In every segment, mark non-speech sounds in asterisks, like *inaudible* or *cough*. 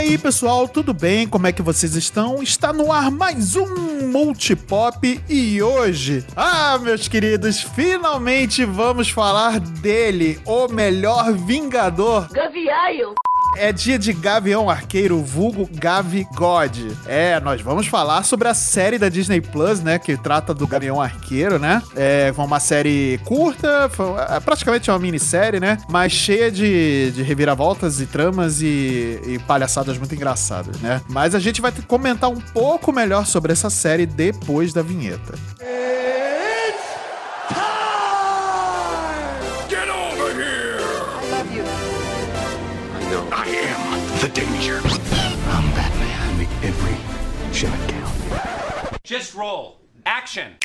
aí, pessoal, tudo bem? Como é que vocês estão? Está no ar mais um Multipop e hoje, ah, meus queridos, finalmente vamos falar dele, o melhor vingador. Gaviaio. É dia de Gavião Arqueiro, vulgo Gavi God. É, nós vamos falar sobre a série da Disney Plus, né? Que trata do Gavião Arqueiro, né? É uma série curta, é praticamente uma minissérie, né? Mas cheia de, de reviravoltas e tramas e, e palhaçadas muito engraçadas, né? Mas a gente vai comentar um pouco melhor sobre essa série depois da vinheta. The danger. I'm Batman. Make every shot count. Just roll. Action.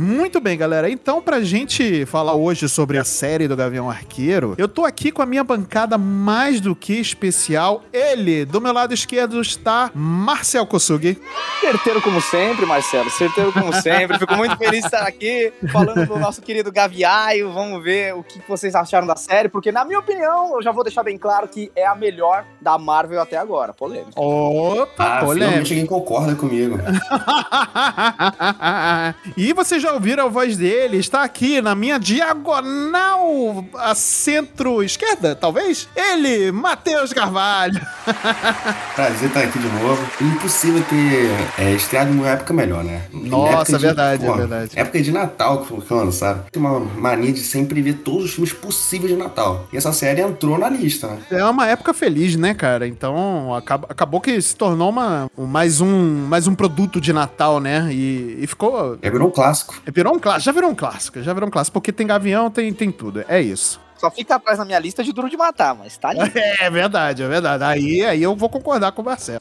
Muito bem, galera. Então, pra gente falar hoje sobre a série do Gavião Arqueiro, eu tô aqui com a minha bancada mais do que especial. Ele, do meu lado esquerdo, está Marcel Kosugi. Certeiro como sempre, Marcelo. Certeiro como sempre. Fico muito feliz de estar aqui falando do nosso querido Gaviaio. Vamos ver o que vocês acharam da série, porque, na minha opinião, eu já vou deixar bem claro que é a melhor da Marvel até agora. Polêmica. Opa, ah, polêmica. Finalmente alguém concorda comigo. *laughs* e você já já ouviram a voz dele, está aqui na minha diagonal a centro-esquerda, talvez? Ele, Matheus Carvalho. *laughs* Prazer estar aqui de novo. Impossível ter é, estreado numa época melhor, né? Nossa, é verdade, pô, é verdade. Época de Natal que foi lançado. Tem uma mania de sempre ver todos os filmes possíveis de Natal. E essa série entrou na lista, né? É uma época feliz, né, cara? Então acabou que se tornou uma, mais, um, mais um produto de Natal, né? E, e ficou. É, virou um clássico. Virou um clássico, já virou um clássico, já virou um clássico, porque tem Gavião, tem, tem tudo, é isso. Só fica atrás na minha lista de Duro de Matar, mas tá ali. *laughs* É verdade, é verdade. Aí, aí eu vou concordar com o Marcelo.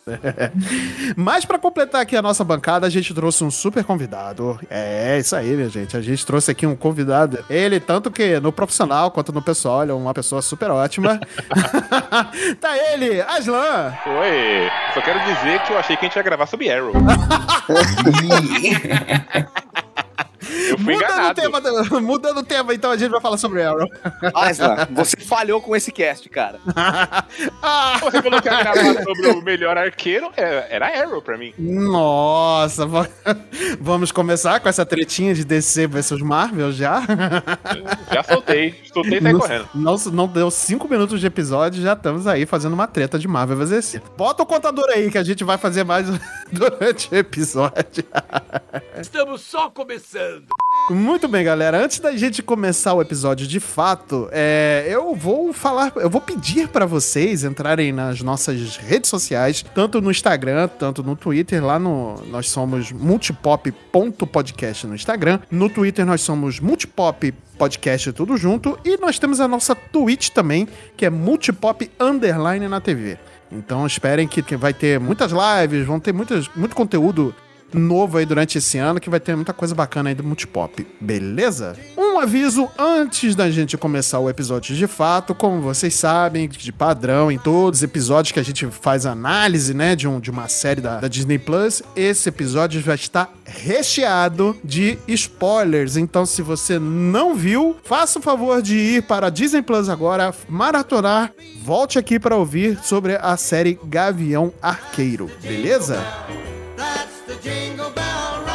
*laughs* mas para completar aqui a nossa bancada, a gente trouxe um super convidado. É, isso aí, minha gente. A gente trouxe aqui um convidado. Ele, tanto que no profissional quanto no pessoal, ele é uma pessoa super ótima. *laughs* tá ele, Aslan. Oi, só quero dizer que eu achei que a gente ia gravar sobre Arrow. Eu fui mudando o tema, *laughs* mudando o tema, então a gente vai falar sobre Arrow. *laughs* Asla, você falhou com esse cast, cara. *laughs* ah. Você falou que ia gravar sobre o melhor arqueiro, é, era Arrow pra mim. Nossa, vamos começar com essa tretinha de DC versus Marvel já? já soltei, soltei e tá correndo. Não, não deu cinco minutos de episódio, já estamos aí fazendo uma treta de Marvel versus DC. Bota o contador aí que a gente vai fazer mais durante o episódio. Estamos só começando. Muito bem, galera. Antes da gente começar o episódio de fato, é, eu vou falar, eu vou pedir para vocês entrarem nas nossas redes sociais, tanto no Instagram, tanto no Twitter. Lá no nós somos multipop.podcast no Instagram. No Twitter nós somos multipop podcast tudo junto e nós temos a nossa Twitch também, que é multipop underline na TV. Então esperem que, que vai ter muitas lives, vão ter muitas, muito conteúdo novo aí durante esse ano que vai ter muita coisa bacana aí do Multipop, beleza? Um aviso antes da gente começar o episódio de fato, como vocês sabem, de padrão, em todos os episódios que a gente faz análise, né, de, um, de uma série da, da Disney Plus, esse episódio já está recheado de spoilers. Então, se você não viu, faça o favor de ir para a Disney Plus agora, maratonar, volte aqui para ouvir sobre a série Gavião Arqueiro, beleza? The jingle bell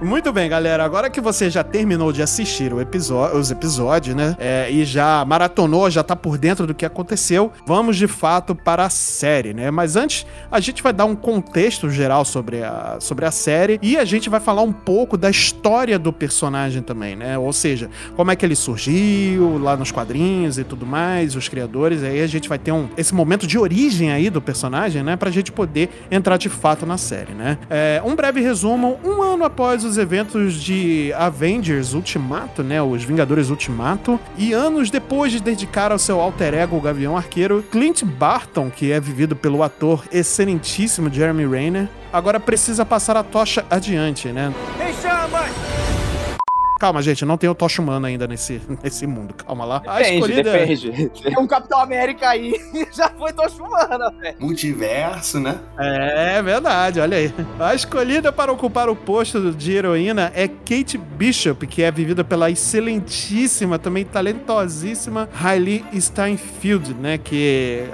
Muito bem, galera. Agora que você já terminou de assistir os episódios, né? É, e já maratonou, já tá por dentro do que aconteceu, vamos de fato para a série, né? Mas antes, a gente vai dar um contexto geral sobre a, sobre a série e a gente vai falar um pouco da história do personagem também, né? Ou seja, como é que ele surgiu lá nos quadrinhos e tudo mais, os criadores. Aí a gente vai ter um, esse momento de origem aí do personagem, né? Pra gente poder entrar de fato na série, né? É, um breve resumo: um ano após os eventos de Avengers Ultimato, né? Os Vingadores Ultimato. E anos depois de dedicar ao seu alter ego, o Gavião Arqueiro, Clint Barton, que é vivido pelo ator excelentíssimo Jeremy Renner, agora precisa passar a tocha adiante, né? Me chama! Calma, gente, não tem o tocha humano ainda nesse, *laughs* nesse mundo. Calma lá. A Depende, escolhida... depende. Tem *laughs* um Capitão América aí *laughs* já foi tocha humana, velho. Multiverso, né? É verdade, olha aí. A escolhida para ocupar o posto de heroína é Kate Bishop, que é vivida pela excelentíssima, também talentosíssima Hailey Steinfeld, né? Que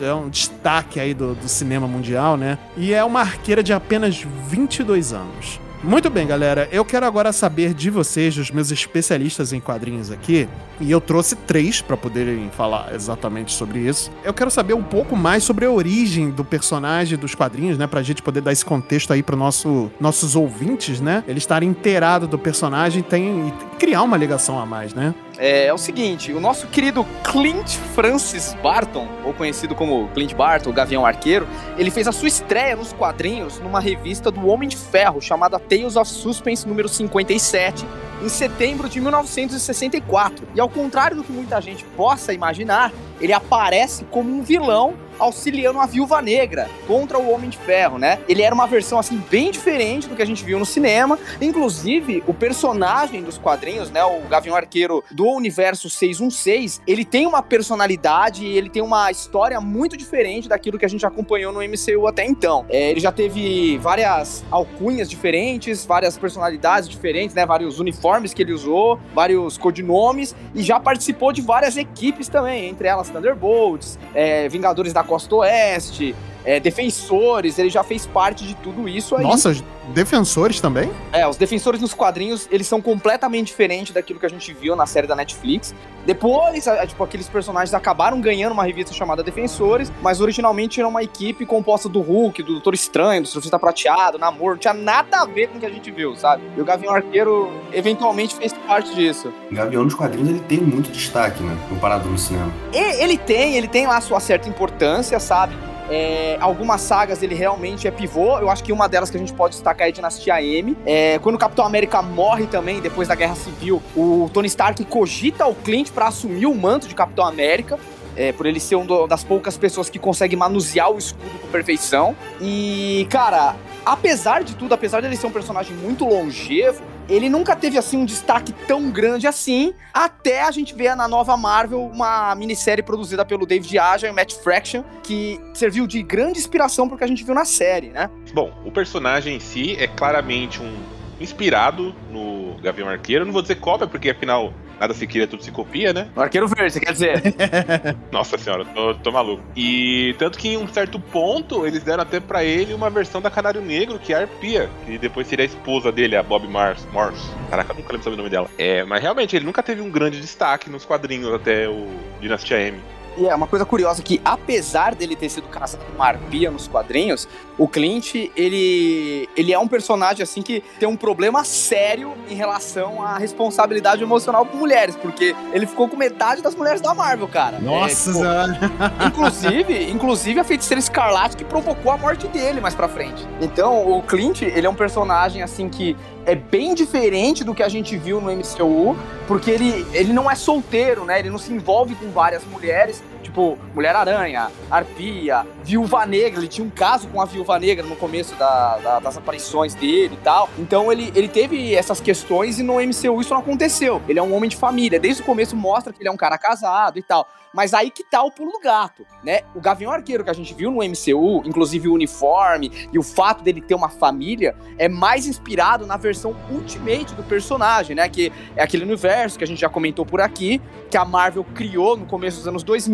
é, é um destaque aí do, do cinema mundial, né? E é uma arqueira de apenas 22 anos. Muito bem, galera. Eu quero agora saber de vocês, dos meus especialistas em quadrinhos aqui, e eu trouxe três para poderem falar exatamente sobre isso. Eu quero saber um pouco mais sobre a origem do personagem dos quadrinhos, né, pra gente poder dar esse contexto aí para nosso nossos ouvintes, né? Eles estarem inteirados do personagem tem, e criar uma ligação a mais, né? É, é o seguinte, o nosso querido Clint Francis Barton, ou conhecido como Clint Barton, o Gavião Arqueiro, ele fez a sua estreia nos quadrinhos numa revista do Homem de Ferro, chamada Tales of Suspense número 57, em setembro de 1964. E ao contrário do que muita gente possa imaginar, ele aparece como um vilão auxiliando a Viúva Negra contra o Homem de Ferro, né? Ele era uma versão assim bem diferente do que a gente viu no cinema. Inclusive, o personagem dos quadrinhos, né, o Gavião Arqueiro do universo 616, ele tem uma personalidade e ele tem uma história muito diferente daquilo que a gente acompanhou no MCU até então. É, ele já teve várias alcunhas diferentes, várias personalidades diferentes, né, vários uniformes que ele usou, vários codinomes e já participou de várias equipes também, entre elas Thunderbolts, é, Vingadores da Costa Oeste, é, Defensores, ele já fez parte de tudo isso aí. Nossa, os defensores também? É, os defensores nos quadrinhos, eles são completamente diferentes daquilo que a gente viu na série da Netflix. Depois, a- tipo, aqueles personagens acabaram ganhando uma revista chamada Defensores, mas originalmente era uma equipe composta do Hulk, do Doutor Estranho, do Surfista Prateado, Namor, não tinha nada a ver com o que a gente viu, sabe? E o Gavião Arqueiro eventualmente fez parte disso. Gavião nos quadrinhos ele tem muito destaque, né? Comparado no cinema. E- ele tem, ele tem lá sua certa importância, sabe? É, algumas sagas ele realmente é pivô. Eu acho que uma delas que a gente pode destacar é Dinastia M. É, quando o Capitão América morre também, depois da Guerra Civil, o Tony Stark cogita o Clint pra assumir o manto de Capitão América. É, por ele ser uma das poucas pessoas que consegue manusear o escudo com perfeição. E, cara, apesar de tudo, apesar dele ser um personagem muito longevo, ele nunca teve assim um destaque tão grande assim, até a gente ver na nova Marvel uma minissérie produzida pelo David Aja e o Matt Fraction, que serviu de grande inspiração pro que a gente viu na série, né? Bom, o personagem em si é claramente um inspirado no Gavião Arqueiro. Não vou dizer cópia, porque afinal nada se cria, tudo se copia, né? No Arqueiro Verde, você quer dizer? *laughs* Nossa senhora, tô, tô maluco. E tanto que em um certo ponto eles deram até pra ele uma versão da Canário Negro, que é a Arpia, que depois seria a esposa dele, a Bob Mars. Morse. Caraca, eu nunca lembro sobre o nome dela. É, mas realmente ele nunca teve um grande destaque nos quadrinhos até o Dinastia M. E é uma coisa curiosa que, apesar dele ter sido casado com uma arpia nos quadrinhos, o Clint, ele, ele é um personagem, assim, que tem um problema sério em relação à responsabilidade emocional com mulheres, porque ele ficou com metade das mulheres da Marvel, cara. Nossa É, tipo. *laughs* Inclusive, inclusive a feiticeira Escarlate que provocou a morte dele mais pra frente. Então, o Clint, ele é um personagem assim que é bem diferente do que a gente viu no MCU, porque ele, ele não é solteiro, né? Ele não se envolve com várias mulheres, tipo Mulher-Aranha, Arpia, Viúva Negra. Ele tinha um caso com a Viúva Negra no começo da- da- das aparições dele e tal. Então ele, ele teve essas questões e no MCU isso não aconteceu. Ele é um homem de família. Desde o começo mostra que ele é um cara casado e tal. Mas aí que tá o pulo do gato, né? O Gavião Arqueiro que a gente viu no MCU, inclusive o uniforme e o fato dele ter uma família, é mais inspirado na versão Ultimate do personagem, né? Que é aquele universo que a gente já comentou por aqui, que a Marvel criou no começo dos anos 2000,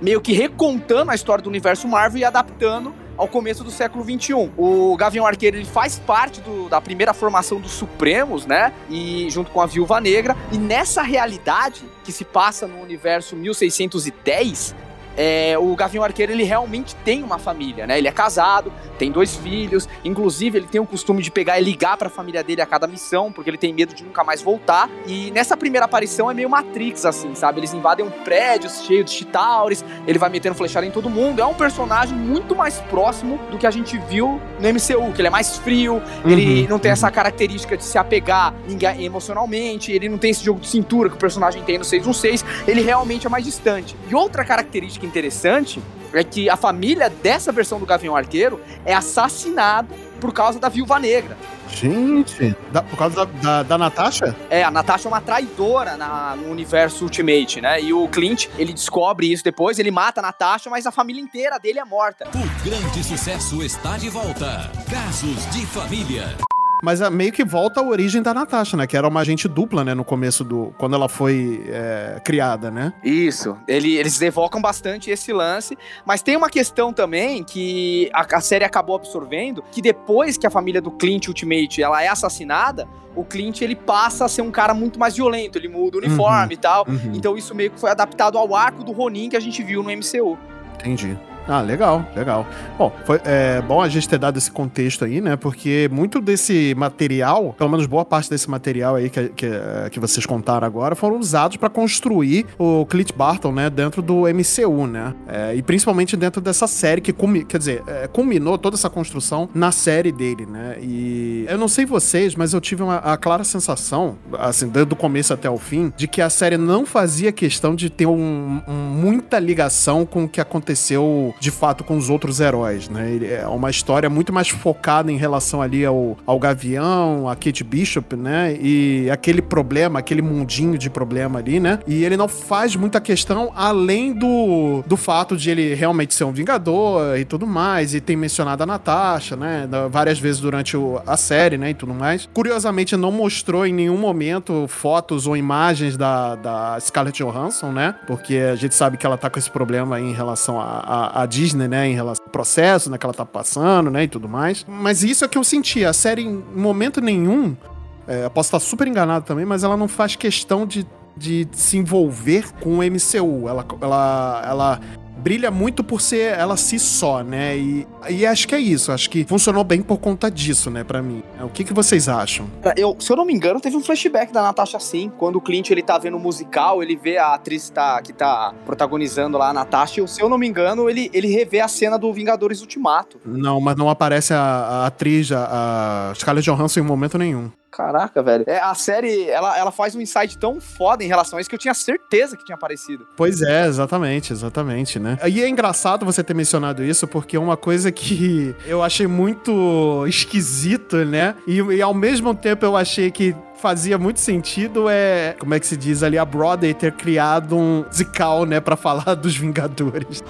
meio que recontando a história do universo Marvel e adaptando ao começo do século XXI. O Gavião Arqueiro ele faz parte do- da primeira formação dos Supremos, né? E junto com a Viúva Negra. E nessa realidade que se passa no universo 1610, é, o Gavião Arqueiro ele realmente tem uma família, né? Ele é casado, tem dois filhos, inclusive ele tem o costume de pegar e ligar para a família dele a cada missão, porque ele tem medo de nunca mais voltar. E nessa primeira aparição é meio Matrix, assim, sabe? Eles invadem um prédio cheio de Chitauris, ele vai metendo flechada em todo mundo. É um personagem muito mais próximo do que a gente viu no MCU, que ele é mais frio, ele não tem essa característica de se apegar ninguém emocionalmente, ele não tem esse jogo de cintura que o personagem tem no 616, ele realmente é mais distante. E outra característica interessante é que a família dessa versão do Gavião Arqueiro é assassinada por causa da Viúva Negra. Gente, da- por causa da, da, da Natasha? É, a Natasha é uma traidora na- no universo Ultimate, né? E o Clint, ele descobre isso depois, ele mata a Natasha, mas a família inteira dele é morta. O grande sucesso está de volta. Casos de família. Mas é, meio que volta a origem da Natasha, né? Que era uma agente dupla, né? No começo do. Quando ela foi é, criada, né? Isso, ele- eles evocam bastante esse lance, mas tem uma questão também que a, a série acabou absorvendo, que depois que a família do Clint Ultimate ela é assassinada, o Clint ele passa a ser um cara muito mais violento, ele muda o uniforme e tal. Uhum. Então isso meio que foi adaptado ao arco do Ronin que a gente viu no MCU. Entendi. Ah, legal, legal. Bom, foi é, bom a gente ter dado esse contexto aí, né? Porque muito desse material, pelo menos boa parte desse material aí que, que, que vocês contaram agora, foram usados pra construir o Clint Barton, né? Dentro do MCU, né? É, e principalmente dentro dessa série que, culmi- quer dizer, é, culminou toda essa construção na série dele, né? E eu não sei vocês, mas eu tive uma a clara sensação, assim, desde o começo até o fim, de que a série não fazia questão de ter um- um- muita ligação com o que aconteceu de fato com os outros heróis, né? Ele É uma história muito mais focada em relação ali ao, ao Gavião, a Kate Bishop, né? E aquele problema, aquele mundinho de problema ali, né? E ele não faz muita questão além do, do fato de ele realmente ser um vingador e tudo mais. E tem mencionado a Natasha, né? Várias vezes durante o- a série, né? E tudo mais. Curiosamente, não mostrou em nenhum momento fotos ou imagens da, da Scarlett Johansson, né? Porque a gente sabe que ela tá com esse problema em relação à à- à Disney, né? Em relação ao processo, né? Que ela tá passando, né? E tudo mais. Mas isso é que eu senti. A série, em momento nenhum, é, eu posso estar super enganado também, mas ela não faz questão de, de se envolver com o MCU. Ela, ela, ela brilha muito por ser ela si só, né? E, e acho que é isso. Acho que funcionou bem por conta disso, né? Pra mim. O que, que vocês acham? Eu, se eu não me engano, teve um flashback da Natasha assim, quando o Clint ele tá vendo o musical, ele vê a atriz que tá, que tá protagonizando lá a Natasha, e se eu não me engano, ele, ele revê a cena do Vingadores Ultimato. Não, mas não aparece a, a atriz, a, a Scarlett Johansson em momento nenhum. Caraca, velho. É, a série, ela, ela faz um insight tão foda em relação a isso que eu tinha certeza que tinha aparecido. Pois é, exatamente, exatamente, né? E é engraçado você ter mencionado isso, porque é uma coisa que eu achei muito esquisito, né? E, e ao mesmo tempo eu achei que fazia muito sentido é, como é que se diz ali, a Broadway ter criado um musical, né, pra falar *laughs* dos Vingadores.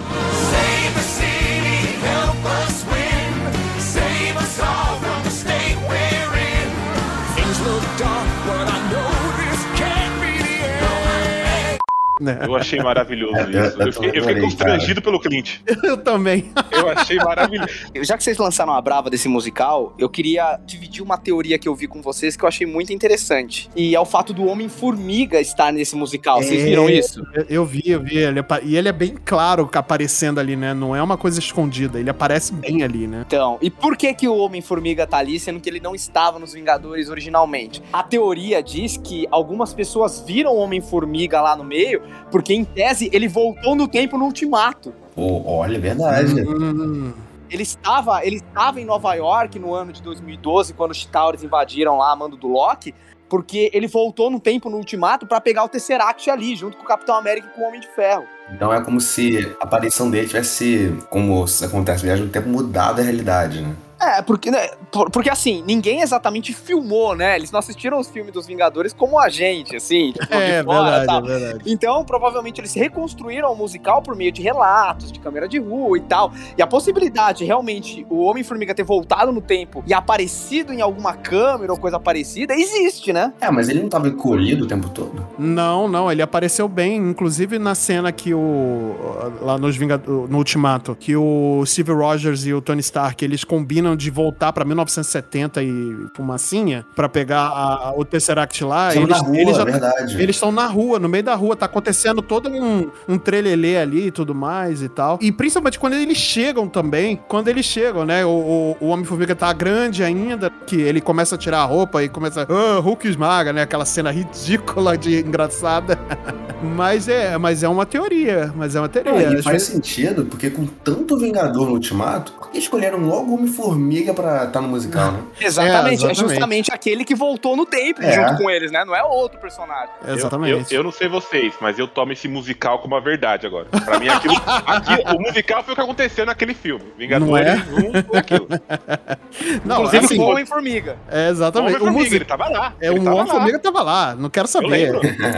Eu achei maravilhoso É, eu- isso. eu Eu fiquei, eu fiquei constrangido pelo Clint. *laughs* Eu também. Eu achei maravilhoso. *laughs* Já que vocês lançaram a brava desse musical, eu queria dividir uma teoria que eu vi com vocês que eu achei muito interessante. E é o fato do Homem-Formiga estar nesse musical. Vocês É. viram isso? Eu, eu vi, eu vi. Ele e ele é bem claro aparecendo ali, né? Não é uma coisa escondida. Ele aparece bem ali, né? Então, e por que que o Homem-Formiga tá ali, sendo que ele não estava nos Vingadores originalmente? A teoria diz que algumas pessoas viram o Homem-Formiga lá no meio, porque em tese ele voltou no tempo no Ultimato. Pô, olha, é verdade. Hum, Ele estava, ele estava em Nova York no ano de 2012, quando os Chitauris invadiram lá a mando do Loki, porque ele voltou no tempo no Ultimato pra pegar o Tesseract ali, junto com o Capitão América e com o Homem de Ferro. Então é como se a aparição dele tivesse, como acontece, viagem no tempo, mudado a realidade, né? É, porque, né, por- porque assim, ninguém exatamente filmou, né? Eles não assistiram os filmes dos Vingadores como a gente, assim, tipo, é de fora, verdade, é verdade. Então, provavelmente, eles reconstruíram o musical por meio de relatos, de câmera de rua e tal. E a possibilidade, realmente, o Homem-Formiga ter voltado no tempo e aparecido em alguma câmera ou coisa parecida, existe, né? É, mas ele não tava encolhido o tempo todo? Não, não, ele apareceu bem, inclusive na cena que o. lá nos Vingad- no Ultimato, que o Steve Rogers e o Tony Stark eles combinam combinam de voltar pra 1970 e fumacinha pra pegar a- o Tesseract lá. Eles, na rua, eles já- verdade. eles estão na rua, no meio da rua, tá acontecendo todo um, um trelelê ali e tudo mais e tal. E principalmente quando eles chegam também, quando eles chegam, né? O, o, o Homem-Formiga tá grande ainda, que ele começa a tirar a roupa e começa. Ah, Hulk esmaga, né? Aquela cena ridícula de engraçada. *laughs* mas é, mas é uma teoria. Mas é uma teoria. Ah, e faz vezes- sentido, porque com tanto Vingador no Ultimato, por que escolheram logo Homem-Formiga pra estar no musical, né? *laughs* Exatamente, é, exatamente. justamente aquele que voltou no tempo É. junto com eles, né? Não é outro personagem. Eu- Exatamente. Eu, eu não sei vocês, mas eu tomo esse musical como uma verdade agora. Pra mim, aquilo, *laughs* aquilo- o musical foi o que aconteceu naquele filme. Vingadores Não é? 1 foi aquilo. *laughs* Não, Inclusive assim, o Homem-Formiga. é exatamente. O, Homem-Formiga, musical ele tava lá. É, um lá. Homem-Formiga tava lá, não quero saber.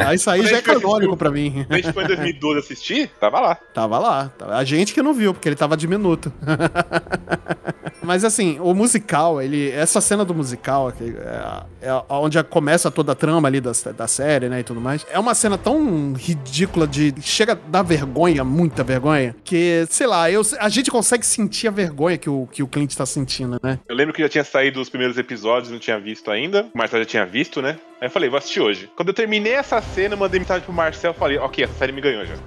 Ah, Isso aí já é a canônico pra mim. A gente foi em 2012 assistir, tava lá. Tava lá. A gente que não viu, porque ele tava diminuto. Mas assim, o musical, ele. Essa cena do musical, que é, é onde começa toda a trama ali da, da série, né? E tudo mais. É uma cena tão ridícula de. Chega a dar vergonha, muita vergonha. Que, sei lá, eu, a gente consegue sentir a vergonha que o, que o Clint tá sentindo, né? Eu lembro que já tinha saído os primeiros episódios, não tinha visto ainda. Marcelo já tinha visto, né? Aí eu falei, vou assistir hoje. Quando eu terminei essa cena, eu mandei mensagem pro Marcel falei, ok, essa série me ganhou já. *laughs*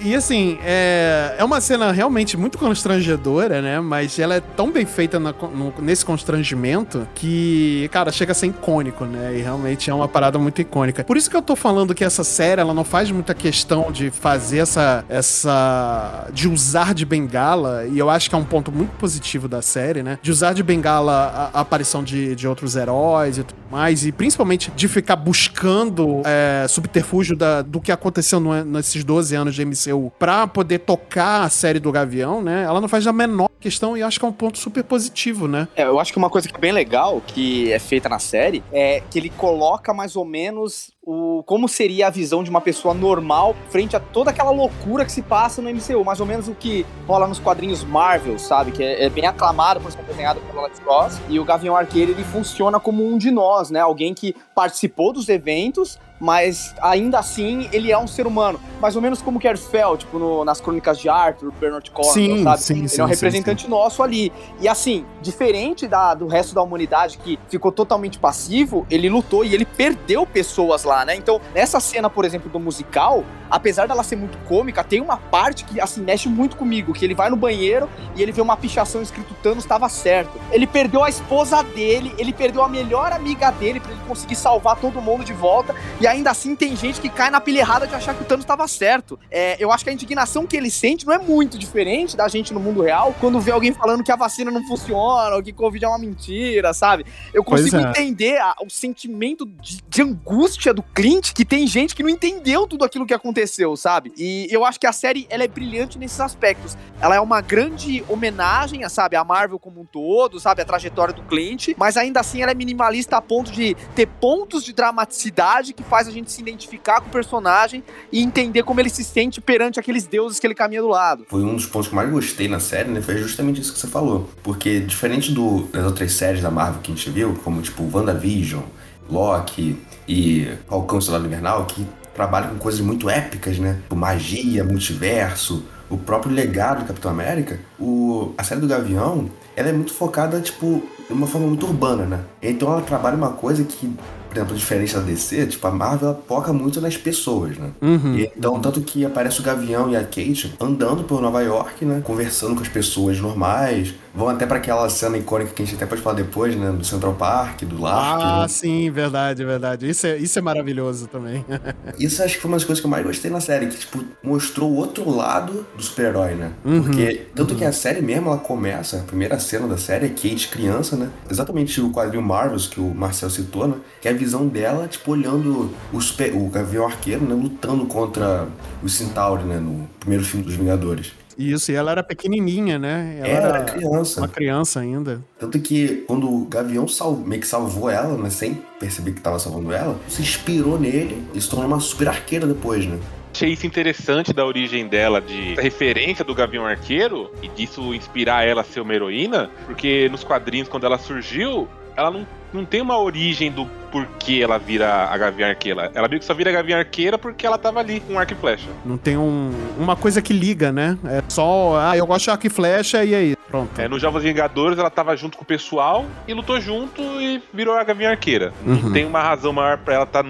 E assim, é, é uma cena realmente muito constrangedora, né? Mas ela é tão bem feita na- no- nesse constrangimento que, cara, chega a ser icônico, né? E realmente é uma parada muito icônica. Por isso que eu tô falando que essa série, ela não faz muita questão de fazer essa. essa de usar de bengala, e eu acho que é um ponto muito positivo da série, né? De usar de bengala a, a aparição de, de outros heróis e tudo mais, e principalmente de ficar buscando é, subterfúgio da- do que aconteceu no- nesses 12 anos de MCU pra poder tocar a série do Gavião, né? Ela não faz a menor questão e acho que é um ponto super positivo, né? É, eu acho que uma coisa que é bem legal, que é feita na série, é que ele coloca mais ou menos o como seria a visão de uma pessoa normal frente a toda aquela loucura que se passa no MCU. Mais ou menos o que rola nos quadrinhos Marvel, sabe? Que é, é bem aclamado por ser desenhado pelo Alex Ross. E o Gavião Arqueiro, ele funciona como um de nós, né? Alguém que participou dos eventos, mas ainda assim ele é um ser humano. Mais ou menos como Kerfell, tipo no- nas crônicas de Arthur, Bernard Cornwell, Sim, sabe? sim, ele sim, é um sim, representante nosso ali. E assim, diferente da, do resto da humanidade que ficou totalmente passivo, ele lutou e ele perdeu pessoas lá, né? Então, nessa cena, por exemplo, do musical, apesar dela ser muito cômica, tem uma parte que, assim, mexe muito comigo, que ele vai no banheiro e ele vê uma pichação escrito Thanos estava certo. Ele perdeu a esposa dele, ele perdeu a melhor amiga dele pra ele conseguir salvar todo mundo de volta, e ainda assim tem gente que cai na pilha errada de achar que o Thanos estava certo. É, eu acho que a indignação que ele sente não é muito diferente da gente no mundo real, quando vê alguém falando que a vacina não funciona, ou que Covid é uma mentira, sabe? Eu consigo é. entender a- o sentimento de, de angústia do Clint, que tem gente que não entendeu tudo aquilo que aconteceu, sabe? E eu acho que a série ela é brilhante nesses aspectos. Ela é uma grande homenagem, a, sabe, a Marvel como um todo, sabe, a trajetória do Clint, mas ainda assim ela é minimalista a ponto de ter pontos de dramaticidade que faz a gente se identificar com o personagem e entender como ele se sente perante aqueles deuses que ele caminha do lado. Foi um dos pontos que mais gostei na série, né? Foi justamente isso que você falou. Porque, diferente do- das outras séries da Marvel que a gente viu, como tipo WandaVision, Loki e Falcão Soldado Invernal, que trabalham com coisas muito épicas, né? Tipo magia, multiverso, o próprio legado do Capitão América, o, a série do Gavião, ela é muito focada, tipo, de uma forma muito urbana, né? Então ela trabalha uma coisa que, por exemplo, diferente da DC, tipo, a Marvel foca muito nas pessoas, né? Uhum. E, então, tanto que aparece o Gavião e a Kate andando por Nova York, né? Conversando com as pessoas normais. Vão até para aquela cena icônica que a gente até pode falar depois, né? Do Central Park, do Lark. Ah, né? sim, verdade, verdade. Isso é, isso é maravilhoso também. *laughs* Isso acho que foi uma das coisas que eu mais gostei na série, que, tipo, mostrou o outro lado do super-herói, né? Uhum, Porque, tanto que a série mesmo, ela começa, a primeira cena da série é Kate criança, né? Exatamente o quadrinho Marvels que o Marcel citou, né? Que é a visão dela, tipo, olhando o, super, o Gavião Arqueiro, né? Lutando contra o Centauri, né? No primeiro filme dos Vingadores. Isso, e ela era pequenininha, né? Ela Era era criança. uma criança ainda. Tanto que quando o Gavião sal- meio que salvou ela, né? Sem perceber que tava salvando ela, se inspirou nele e se tornou uma super arqueira depois, né? Achei isso interessante da origem dela, de referência do Gavião Arqueiro, e disso inspirar ela a ser uma heroína, porque nos quadrinhos, quando ela surgiu, ela não, não tem uma origem do porquê ela vira a Gavião Arqueira. Ela meio que só vira a Gavião Arqueira porque ela tava ali com arco e flecha. Não tem um, uma coisa que liga, né? É só, ah, eu gosto de arco e flecha e aí, pronto. É, nos Jovens Vingadores ela tava junto com o pessoal e lutou junto e virou a Gavião Arqueira. Uhum. Não tem uma razão maior pra ela estar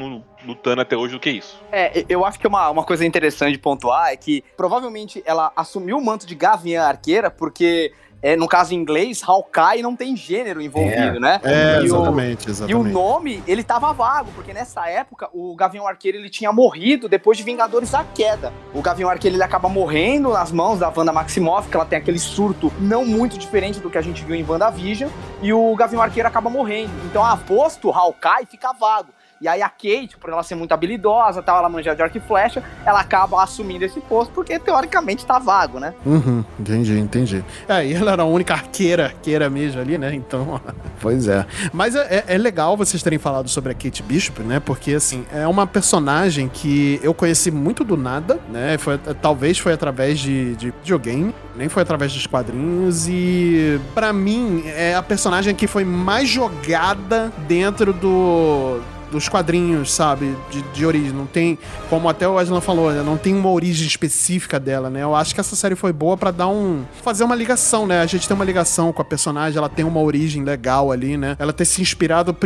lutando até hoje do que isso. É, eu acho que uma, uma coisa interessante de pontuar é que provavelmente ela assumiu o manto de Gavião Arqueira porque, é, no caso em inglês, Hawkeye não tem gênero envolvido, né? É, E o- exatamente, E o exatamente. nome, ele tava vago, porque nessa época o Gavião Arqueiro ele tinha morrido depois de Vingadores da Queda. O Gavião Arqueiro ele acaba morrendo nas mãos da Wanda Maximoff, que ela tem aquele surto não muito diferente do que a gente viu em WandaVision, e o Gavião Arqueiro acaba morrendo. Então, a posto Hawkeye fica vago. E aí a Kate, por ela ser muito habilidosa, tal, ela manja de arco e flecha, ela acaba assumindo esse posto porque teoricamente tá vago, né? Uhum, entendi, entendi. É, e ela era a única arqueira, arqueira mesmo ali, né? Então, *laughs* pois é. Mas é, é- é legal vocês terem falado sobre a Kate Bishop, né? Porque, assim, é uma personagem que eu conheci muito do nada, né? Foi, talvez foi através de, de videogame, nem foi através dos quadrinhos. E, pra mim, é a personagem que foi mais jogada dentro do dos quadrinhos, sabe? De, de origem. Não tem, como até o Aslan falou, né? não tem uma origem específica dela, né? Eu acho que essa série foi boa pra dar um. fazer uma ligação, né? A gente tem uma ligação com a personagem, ela tem uma origem legal ali, né? Ela ter se inspirado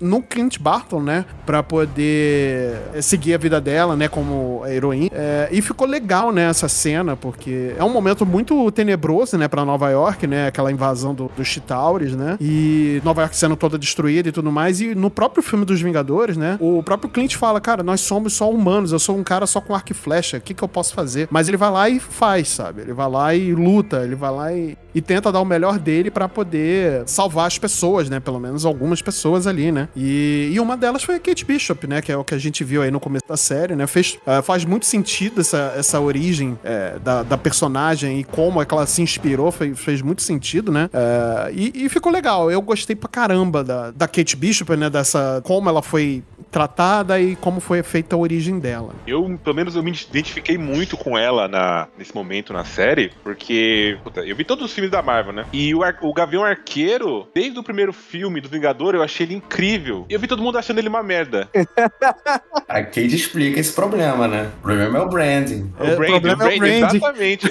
no- Clint Barton, né? Pra poder eh, seguir a vida dela, né? Como heroína. É, e ficou legal, né? Essa cena, porque é um momento muito tenebroso, né? Pra Nova York, né? Aquela invasão do- dos Chitauris, né? E Nova York sendo toda destruída e tudo mais. E no próprio filme dos Vingadores, né? O próprio Clint fala, cara, nós somos só humanos, eu sou um cara só com arco e flecha, o que, que eu posso fazer? Mas ele vai lá e faz, sabe? Ele vai lá e luta, ele vai lá e, e tenta dar o melhor dele pra poder salvar as pessoas, né? Pelo menos algumas pessoas ali, né? E, e uma delas foi a Kate Bishop, né? Que é o que a gente viu aí no começo da série, né? Fez, ah, faz muito sentido essa, essa origem é, da, da personagem e como é que ela se inspirou, fez, fez muito sentido, né? É, e, e ficou legal. Eu gostei pra caramba da, da Kate Bishop, né? Dessa. Como ela foi tratada e como foi feita a origem dela. Eu, pelo menos, eu me identifiquei muito com ela na, nesse momento na série, porque puta, eu vi todos os filmes da Marvel, né? E o, Ar- o Gavião Arqueiro, desde o primeiro filme do Vingador, eu achei ele incrível. E eu vi todo mundo achando ele uma merda. *laughs* A Kate explica esse problema, né? O problema é o branding. É, o Brand, problema o é o Brand, branding. exatamente.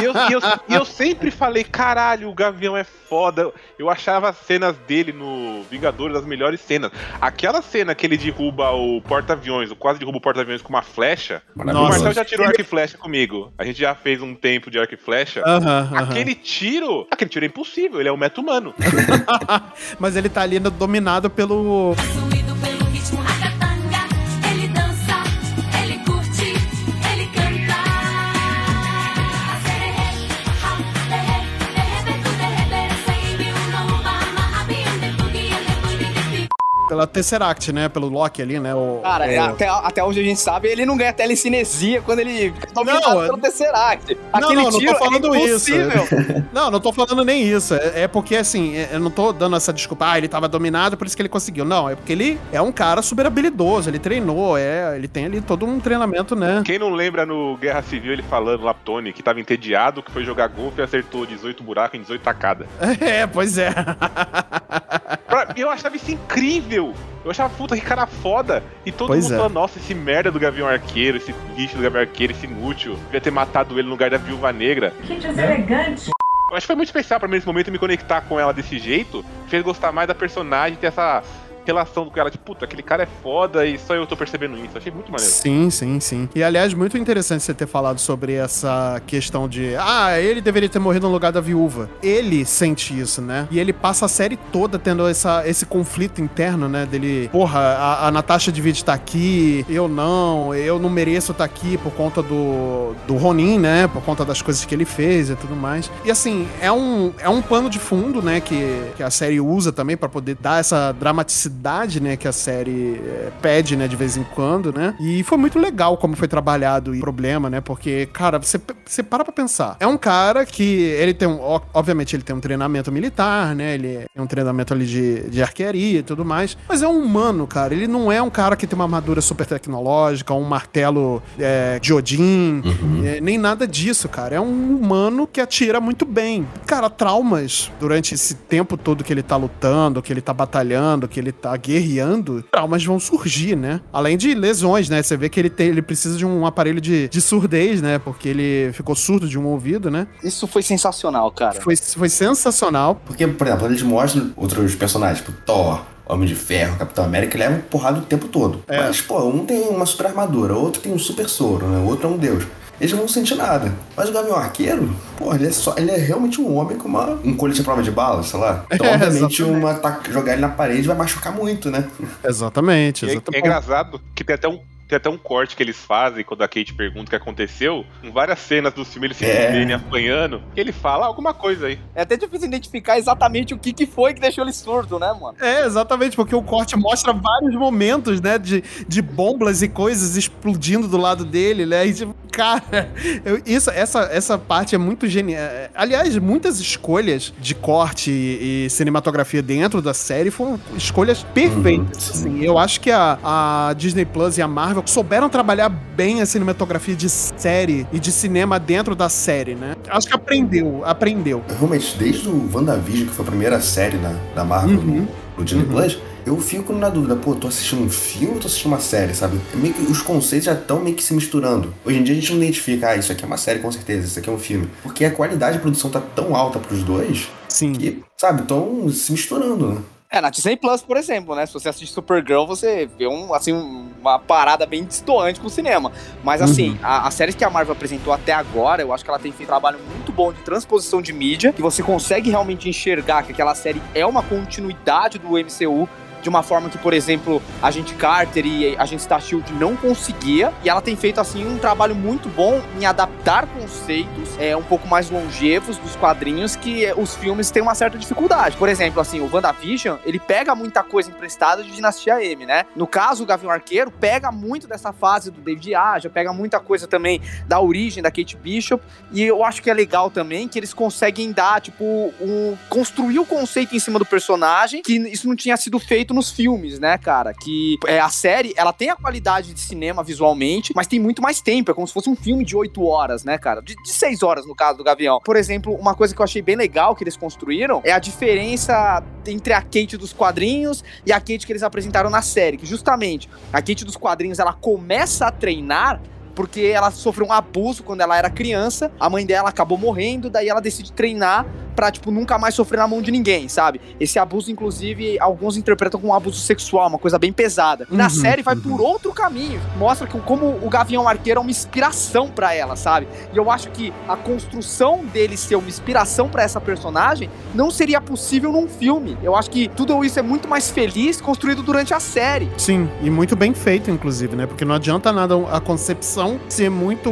e, eu, e eu- e eu sempre falei, caralho, o Gavião é foda. Eu achava as cenas dele no Vingadores as melhores cenas. Aquela cena que ele derruba o porta-aviões, ou quase derruba o porta-aviões com uma flecha. O Nossa. Marcel já tirou arco e flecha comigo. A gente já fez um tempo de arco e flecha. Aham, aham. Aquele tiro, aquele tiro é impossível, ele é um metro humano. *laughs* Mas ele tá ali dominado pelo. Possuído pelo ritmo pela Tesseract, né? Pelo Loki ali, né? O, Cara, o- até, até onde a gente sabe, ele não ganha telecinesia quando ele fica dominado Não, pelo Tesseract. Não, Aquele não, não tô tiro falando é isso. *laughs* Não, não tô falando nem isso. É, é porque, assim, é- eu não tô dando essa desculpa, ah, ele tava dominado, por isso que ele conseguiu. Não, é porque ele é um cara super habilidoso, ele treinou, é, ele tem ali todo um treinamento, né? Quem não lembra no Guerra Civil ele falando lá pro Tony que tava entediado, que foi jogar golfe e acertou 18 buracos em 18 tacadas. *laughs* É, pois é. *laughs* Eu achava isso incrível. Eu achava, puta, que cara foda. E todo Pois mundo é. falando, nossa, esse merda do Gavião Arqueiro, esse lixo do Gavião Arqueiro, esse inútil. Devia ter matado ele no lugar da Viúva Negra. Que deselegante. Eu acho que foi muito especial pra mim nesse momento me conectar com ela desse jeito. Fez gostar mais da personagem, ter essa relação com ela, tipo, puta, aquele cara é foda e só eu tô percebendo isso. Achei muito maneiro. Sim, sim, sim. E aliás, muito interessante você ter falado sobre essa questão de, ah, ele deveria ter morrido no lugar da viúva. Ele sente isso, né? E ele passa a série toda tendo essa, esse conflito interno, né? Dele, porra, a, a Natasha devia estar aqui, eu não, eu não mereço estar aqui por conta do, do Ronin, né? Por conta das coisas que ele fez e tudo mais. E assim, é um, é um pano de fundo, né? Que, que a série usa também pra poder dar essa dramaticidade né, que a série é, pede, né, de vez em quando, né? E foi muito legal como foi trabalhado o problema, né? Porque, cara, você, você para pra pensar. É um cara que ele tem um. Obviamente, ele tem um treinamento militar, né? Ele tem um treinamento ali de, de arquearia e tudo mais. Mas é um humano, cara. Ele não é um cara que tem uma armadura super tecnológica, um martelo é, de Odin, é, nem nada disso, cara. É um humano que atira muito bem. Cara, traumas durante esse tempo todo que ele tá lutando, que ele tá batalhando, que ele tá guerreando, traumas vão surgir, né? Além de lesões, né? Você vê que ele, tem, ele precisa de um aparelho de, de surdez, né? Porque ele ficou surdo de um ouvido, né? Isso foi sensacional, cara. Foi, foi sensacional. Porque, por exemplo, eles mostram outros personagens, tipo Thor, Homem de Ferro, Capitão América, ele leva porrada o tempo todo. É. Mas, pô, um tem uma super armadura, outro tem um super soro, né? O outro é um deus. Eles não sentem nada. Mas o Gavião Arqueiro, pô, ele é, só, ele é realmente um homem com uma, um colete à prova de bala, sei lá. Então, *laughs* É, obviamente, exatamente. uma, jogar ele na parede vai machucar muito, né? Exatamente, é, é exatamente. engraçado que tem até um. Tem até um corte que eles fazem quando a Kate pergunta o que aconteceu. Em várias cenas do filme ele se É. apanhando. Que ele fala alguma coisa aí. É até difícil identificar exatamente o que, que foi que deixou ele surdo, né, mano? É, exatamente, porque o corte mostra vários momentos, né, de, de bombas e coisas explodindo do lado dele, né, e tipo, cara, eu- isso, essa, essa parte é muito genial. Aliás, muitas escolhas de corte e, e cinematografia dentro da série foram escolhas perfeitas, Uhum, assim. Eu acho que a, a Disney Plus e a Marvel souberam trabalhar bem a cinematografia de série e de cinema dentro da série, né. Acho que aprendeu, aprendeu. Realmente, desde o WandaVision, que foi a primeira série na, da Marvel Uhum. no, no Disney Plus, eu fico na dúvida, pô, tô assistindo um filme ou tô assistindo uma série, sabe? É Meio que os conceitos já estão meio que se misturando. Hoje em dia a gente não identifica, ah, isso aqui é uma série com certeza, isso aqui é um filme. Porque a qualidade de produção tá tão alta pros dois Sim. que, sabe, estão se misturando, né? É, na Disney Plus, por exemplo, né? Se você assiste Supergirl, você vê um, assim, um- uma parada bem distoante com o cinema. Mas assim, a, a série que a Marvel apresentou até agora, eu acho que ela tem feito um trabalho muito bom de transposição de mídia, que você consegue realmente enxergar que aquela série é uma continuidade do MCU. De uma forma que, por exemplo, a gente Carter e a gente Star Shield não conseguia. E ela tem feito, assim, um trabalho muito bom em adaptar conceitos é, um pouco mais longevos dos quadrinhos que eh, os filmes têm uma certa dificuldade. Por exemplo, assim, o WandaVision, ele pega muita coisa emprestada de Dinastia M, né? No caso, o Gavião Arqueiro pega muito dessa fase do David Aja, pega muita coisa também da origem da Kate Bishop. E eu acho que é legal também que eles conseguem dar, tipo, um, construir o conceito em cima do personagem, que isso não tinha sido feito nos filmes, né, cara? Que é, a série, ela tem a qualidade de cinema visualmente, mas tem muito mais tempo. É como se fosse um filme de 8 horas, né, cara? De, de 6 horas, no caso do Gavião. Por exemplo, uma coisa que eu achei bem legal que eles construíram é a diferença entre a Kate dos quadrinhos e a Kate que eles apresentaram na série. Que justamente, a Kate dos quadrinhos, ela começa a treinar porque ela sofreu um abuso quando ela era criança, a mãe dela acabou morrendo, daí ela decide treinar pra, tipo, nunca mais sofrer na mão de ninguém, sabe? Esse abuso, inclusive, alguns interpretam como um abuso sexual, uma coisa bem pesada. Na Uhum, série vai uhum. por outro caminho, mostra que, como o Gavião Arqueiro é uma inspiração pra ela, sabe? E eu acho que a construção dele ser uma inspiração pra essa personagem não seria possível num filme. Eu acho que tudo isso é muito mais feliz construído durante a série. Sim, e muito bem feito, inclusive, né? Porque não adianta nada a concepção ser muito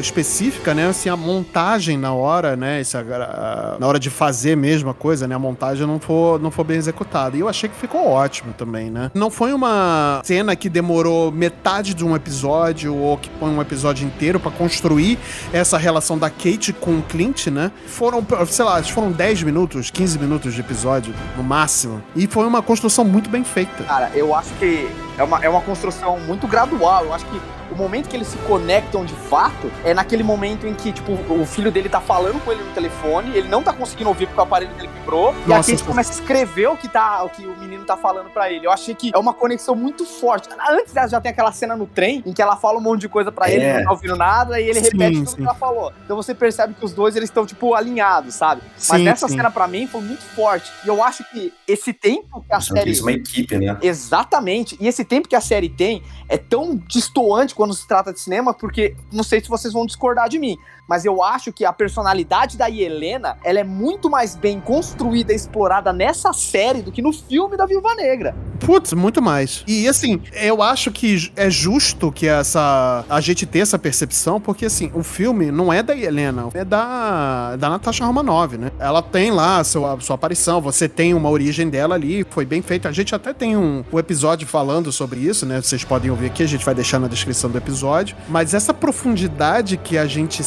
específica, né? Se a montagem na hora, né? Se a- na hora de fazer mesmo a coisa, né? A montagem não for, não for bem executada. E eu achei que ficou ótimo também, né? Não foi uma cena que demorou metade de um episódio ou que foi um episódio inteiro pra construir essa relação da Kate com o Clint, né? Foram, sei lá, foram 10 minutos, 15 minutos de episódio, no máximo. E foi uma construção muito bem feita. Cara, eu acho que é uma, é uma construção muito gradual. Eu acho que o momento que eles se conectam de fato é naquele momento em que, tipo, o filho dele tá falando com ele no telefone, ele não tá conseguindo ouvir porque o aparelho dele quebrou, e a Nossa, Kate começa a escrever o que, tá, o que o menino tá falando pra ele. Eu achei que é uma conexão muito forte. Antes dela já tem aquela cena no trem em que ela fala um monte de coisa pra ele, É. ele não tá ouvindo nada, e ele Sim, repete tudo sim. que ela falou. Então você percebe que os dois eles estão, tipo, alinhados, sabe? Mas Sim, nessa sim. cena, pra mim, foi muito forte. E eu acho que esse tempo que a série. Isso é uma equipe, né? Exatamente. E esse tempo que a série tem é tão distoante quando quando se trata de cinema, porque não sei se vocês vão discordar de mim, mas eu acho que a personalidade da Helena, ela é muito mais bem construída e explorada nessa série do que no filme da Viúva Negra. Putz, muito mais. E assim, eu acho que é justo que essa a gente ter essa percepção, porque assim, o filme não é da Helena, é da, da Natasha Romanoff, né? Ela tem lá a sua, a sua aparição, você tem uma origem dela ali, foi bem feito. A gente até tem um, um episódio falando sobre isso, né? Vocês podem ouvir aqui, a gente vai deixar na descrição do episódio. Mas essa profundidade que a gente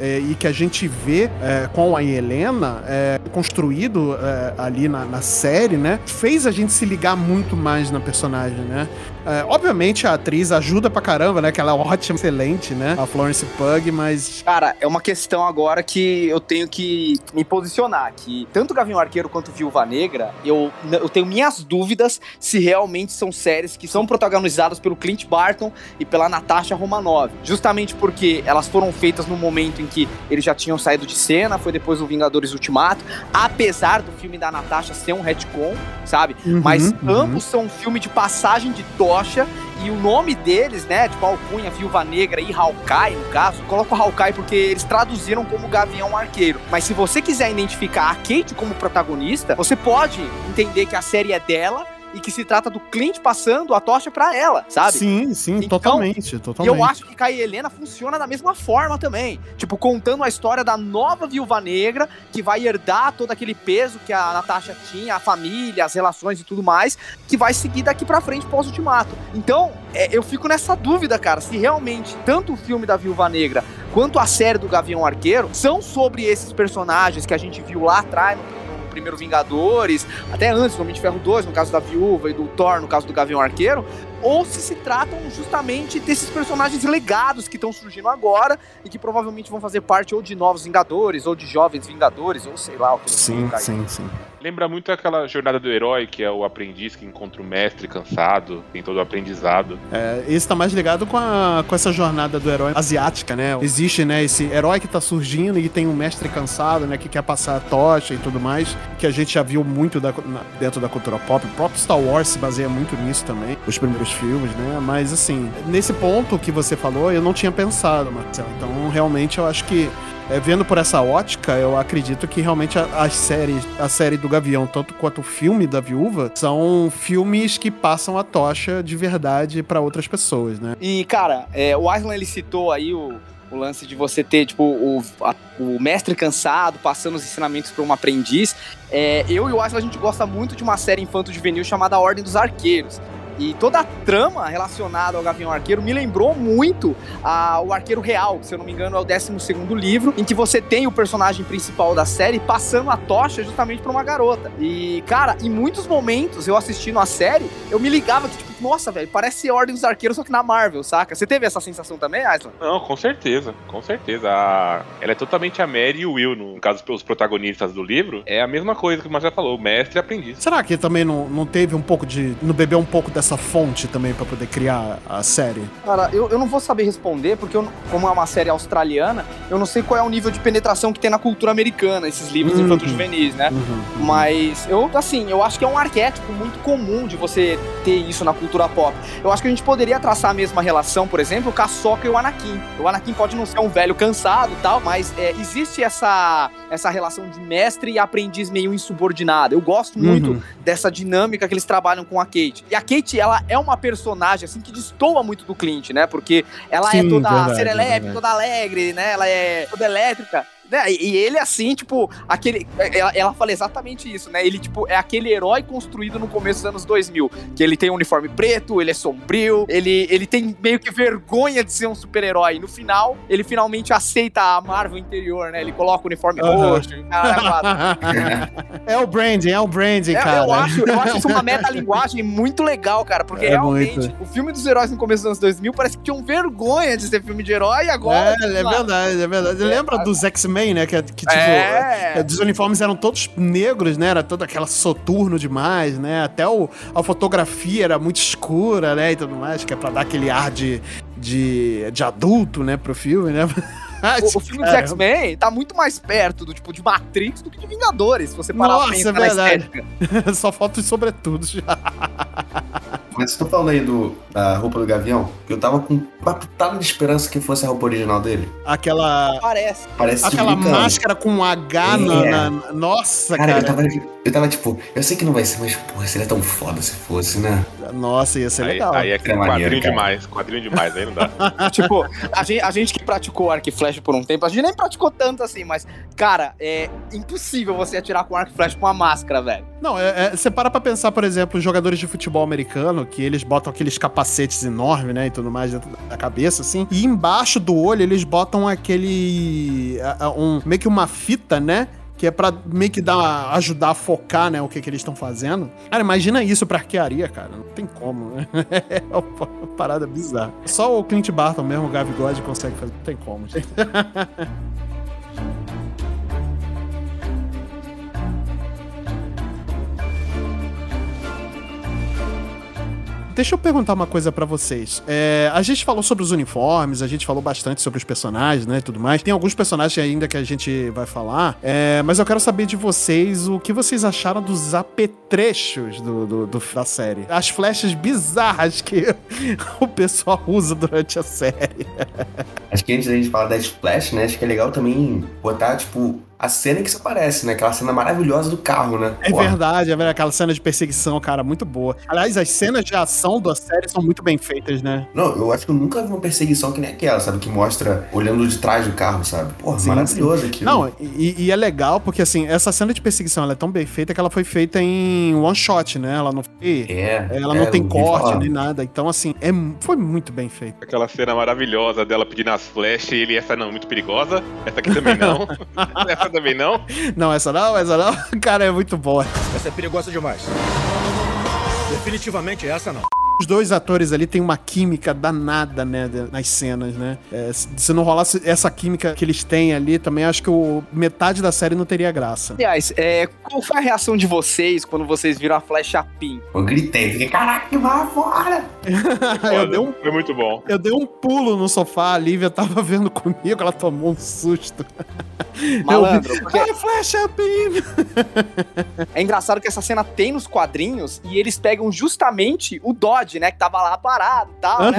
é, e que a gente vê é, com a Helena é, construído é, ali na, na série, né? Fez a gente se ligar muito mais na personagem, né? É, obviamente a atriz ajuda pra caramba, né? Que ela é ótima, excelente, né? A Florence Pug, mas. Cara, é uma questão agora que eu tenho que me posicionar, que tanto Gavião Arqueiro quanto Viúva Negra, eu, eu tenho minhas dúvidas se realmente são séries que são protagonizadas pelo Clint Barton e pela Natasha Romanoff. Justamente porque elas foram feitas no momento em que eles já tinham saído de cena, foi depois do Vingadores Ultimato, apesar do filme da Natasha ser um retcon, sabe? Uhum, Mas uhum. ambos são um filme de passagem de tocha e o nome deles, né, tipo Alcunha, Viúva Negra e Hawkeye, no caso, coloco Hawkeye porque eles traduziram como Gavião Arqueiro. Mas se você quiser identificar a Kate como protagonista, você pode entender que a série é dela e que se trata do Clint passando a tocha pra ela, sabe? Sim, sim, Então, totalmente, E totalmente. eu acho que Kai e Helena funciona da mesma forma também. Tipo, contando a história da nova viúva negra que vai herdar todo aquele peso que a Natasha tinha, a família, as relações e tudo mais, que vai seguir daqui pra frente pós-ultimato. Então, é, eu fico nessa dúvida, cara, se realmente tanto o filme da Viúva Negra quanto a série do Gavião Arqueiro são sobre esses personagens que a gente viu lá atrás no primeiro Vingadores, até antes, no Homem de Ferro 2, no caso da Viúva, e do Thor, no caso do Gavião Arqueiro, ou se se tratam justamente desses personagens legados que estão surgindo agora e que provavelmente vão fazer parte ou de novos Vingadores, ou de jovens Vingadores, ou sei lá o que Sim, sim, sim. Lembra muito aquela jornada do herói, que é o aprendiz que encontra o mestre cansado, tem todo o aprendizado. É, esse tá mais ligado com, a, com essa jornada do herói asiática, né? Existe, né, esse herói que tá surgindo e tem um mestre cansado, né, que quer passar a tocha e tudo mais, que a gente já viu muito da- na- dentro da cultura pop. O próprio Star Wars se baseia muito nisso também, os primeiros filmes, né? Mas, assim, nesse ponto que você falou, eu não tinha pensado, Marcelo. Então, realmente, eu acho que é, vendo por essa ótica, eu acredito que realmente a, as séries, a série do Gavião, tanto quanto o filme da Viúva, são filmes que passam a tocha de verdade pra outras pessoas, né? E, cara, é, o Aslan ele citou aí o, o lance de você ter, tipo, o, a- o mestre cansado passando os ensinamentos para um aprendiz. É, eu e o Aslan, a gente gosta muito de uma série infanto-juvenil chamada Ordem dos Arqueiros. E toda a trama relacionada ao Gavião Arqueiro me lembrou muito a, o Arqueiro Real, que se eu não me engano é o 12 livro, em que você tem o personagem principal da série passando a tocha justamente pra uma garota. E, cara, em muitos momentos eu assistindo a série, eu me ligava que, tipo, nossa, velho, parece Ordem dos Arqueiros, só que na Marvel, saca? Você teve essa sensação também, Aislan? Não, com certeza, com certeza. A- Ela é totalmente a Mary e o Will, no caso, pelos protagonistas do livro. É a mesma coisa que o Marcelo falou, mestre e aprendiz. Será que também não, não teve um pouco de. não bebeu um pouco dessa fonte também pra poder criar a série? Cara, eu, eu não vou saber responder, porque eu como é uma série australiana, eu não sei qual é o nível de penetração que tem na cultura americana, esses livros Uhum. infanto-juvenis, né? Uhum. Mas eu, assim, eu acho que é um arquétipo muito comum de você ter isso na cultura pop. Eu acho que a gente poderia traçar a mesma relação, por exemplo, com a Sokka e o Anakin. O Anakin pode não ser um velho cansado e tal, mas é, existe essa, essa relação de mestre e aprendiz meio insubordinado. Eu gosto muito Uhum. dessa dinâmica que eles trabalham com a Kate. E a Kate, ela é uma personagem, assim, que destoa muito do Clint, né? Porque ela Sim, é toda verdade, serelepe, verdade. toda alegre, né? Ela é toda elétrica. Né? E ele, assim, tipo, aquele. Ela, ela fala exatamente isso, né? Ele, tipo, é aquele herói construído no começo dos anos 2000. Que ele tem um uniforme preto, ele é sombrio, ele, ele tem meio que vergonha de ser um super-herói. No final, ele finalmente aceita a Marvel interior, né? Ele coloca o uniforme Aham. roxo. e quatro. *laughs* é o branding, é o branding, É, cara. eu, acho, eu acho isso uma metalinguagem muito legal, cara, porque É realmente muito. o filme dos heróis no começo dos anos 2000 parece que tinham vergonha de ser filme de herói e agora. É, é verdade, é verdade. Lembra dos X-Men, né? Que, que tipo, É. é, os uniformes eram todos negros, né? Era toda aquela soturno demais, né? Até o, a fotografia era muito escura, né? E tudo mais, que é pra dar aquele ar de, de, de adulto, né? Pro filme, né? *laughs* O, o filme dos. X-Men tá muito mais perto do tipo de Matrix do que de Vingadores, se você parar Nossa, pra pensar é verdade. *laughs* Só falta os sobretudos já. *laughs* Mas você tá falando aí do, a roupa do Gavião, eu tava com uma pitada de esperança que fosse a roupa original dele. Aquela. Parece. Parece Aquela cara, máscara com um H na, É. na- Nossa, Cara, cara. Eu, tava, eu tava tipo, eu sei que não vai ser, mas porra, seria tão foda se fosse, né? Nossa, ia ser Aí, legal. aí é É quadrinho maneiro, demais, quadrinho demais, aí não dá. *laughs* tipo, a gente, a gente que praticou arco e flecha por um tempo, a gente nem praticou tanto assim, mas, cara, é impossível você atirar com arco e flecha com uma máscara, velho. Não, é, é- você para pra pensar, por exemplo, os jogadores de futebol americano, que eles botam aqueles capacetes enormes, né, e tudo mais dentro da cabeça, assim, e embaixo do olho eles botam aquele... um, meio que uma fita, né, que é pra meio que dar, ajudar a focar, né, o que, que eles estão fazendo. Cara, imagina isso pra arquearia, cara, não tem como, né? *laughs* É uma parada bizarra. Só o Clint Barton mesmo, o Gavigode, consegue fazer, não tem como, gente. *laughs* Deixa eu perguntar uma coisa pra vocês. É, a gente falou sobre os uniformes, a gente falou bastante sobre os personagens, né, e tudo mais. Tem alguns personagens ainda que a gente vai falar, é, mas eu quero saber de vocês o que vocês acharam dos apetrechos do, do- do- da série. As flechas bizarras que *laughs* o pessoal usa durante a série. Acho que antes da gente falar da Splash, né? Acho que é legal também botar, tipo, a cena que isso aparece, né? Aquela cena maravilhosa do carro, né? É Porra. verdade, é verdade. Aquela cena de perseguição, cara, muito boa. Aliás, as cenas de ação da série são muito bem feitas, né? Não, eu acho que eu nunca vi uma perseguição que nem aquela, sabe? Que mostra olhando de trás do carro, sabe? Porra, Sim, maravilhoso aquilo. Não, e, e é legal porque, assim, essa cena de perseguição ela é tão bem feita que ela foi feita em one shot, né? Ela não foi. É. Ela é, não tem eu ouvi corte falar. nem nada. Então, assim, é, foi muito bem feita. Aquela cena maravilhosa dela pedindo as flechas e ele, essa não, muito perigosa. Essa aqui também não. *laughs* *laughs* essa também não. Não, essa não, essa não. *laughs* Cara, é muito boa. Essa é perigosa demais. Definitivamente essa não. Os dois atores ali têm uma química danada, né, nas cenas, né? É, se, não rolasse essa química que eles têm ali, também acho que o, metade da série não teria graça. Aliás, é, qual foi a reação de vocês quando vocês viram a flecha PIN? Eu gritei, fiquei, caraca, vai fora! *laughs* eu, dei um, Foi muito bom. eu dei um pulo no sofá, a Lívia tava vendo comigo, ela tomou um susto. Malandro, porque Ah, flecha pim! é engraçado que essa cena tem nos quadrinhos e eles pegam justamente o Dodge, né, que tava lá parado e tal, né?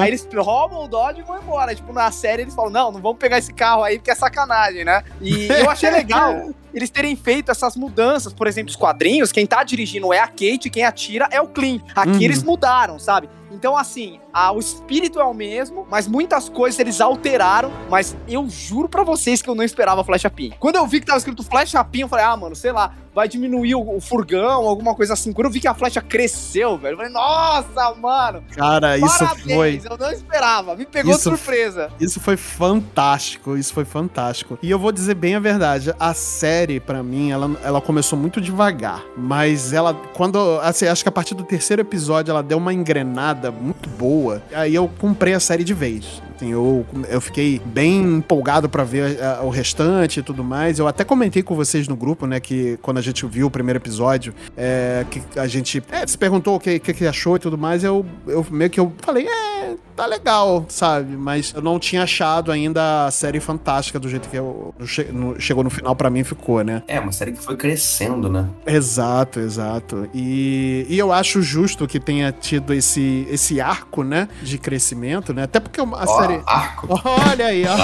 Aí eles roubam o Dodge e vão embora. Tipo, na série eles falam, não, não vamos pegar esse carro aí porque é sacanagem, né? E eu achei legal *laughs* eles terem feito essas mudanças. Por exemplo, os quadrinhos, quem tá dirigindo é a Kate, quem atira é o Clint. Aqui Uhum. eles mudaram, sabe? Então, assim, a- o espírito é o mesmo, mas muitas coisas eles alteraram. Mas eu juro pra vocês que eu não esperava Flecha Pin. Quando eu vi que tava escrito Flecha Pin, eu falei, ah, mano, sei lá, vai diminuir o, o furgão, alguma coisa assim. Quando eu vi que a flecha cresceu, velho, eu falei, nossa, mano, Cara, isso parabéns, foi. eu não esperava, me pegou de Isso surpresa. Isso foi fantástico, isso foi fantástico. E eu vou dizer bem a verdade, a série, pra mim, ela, ela começou muito devagar. Mas ela, quando, assim, acho que a partir do terceiro episódio, ela deu uma engrenada muito boa. Aí eu comprei a série de vez. Assim, eu, eu fiquei bem empolgado pra ver ah, o restante e tudo mais. Eu até comentei com vocês no grupo, né, que quando a gente viu o primeiro episódio, é, que a gente é, se perguntou o que, que, que achou e tudo mais, eu, eu meio que eu falei, é, tá legal, sabe? Mas eu não tinha achado ainda a série fantástica do jeito que eu, no- chegou no final pra mim e ficou, né? É, uma série que foi crescendo, né? Exato, exato. E, e eu acho justo que tenha tido esse, esse arco, né, de crescimento, né? Até porque a Ó, série... arco. *laughs* Olha aí, ó.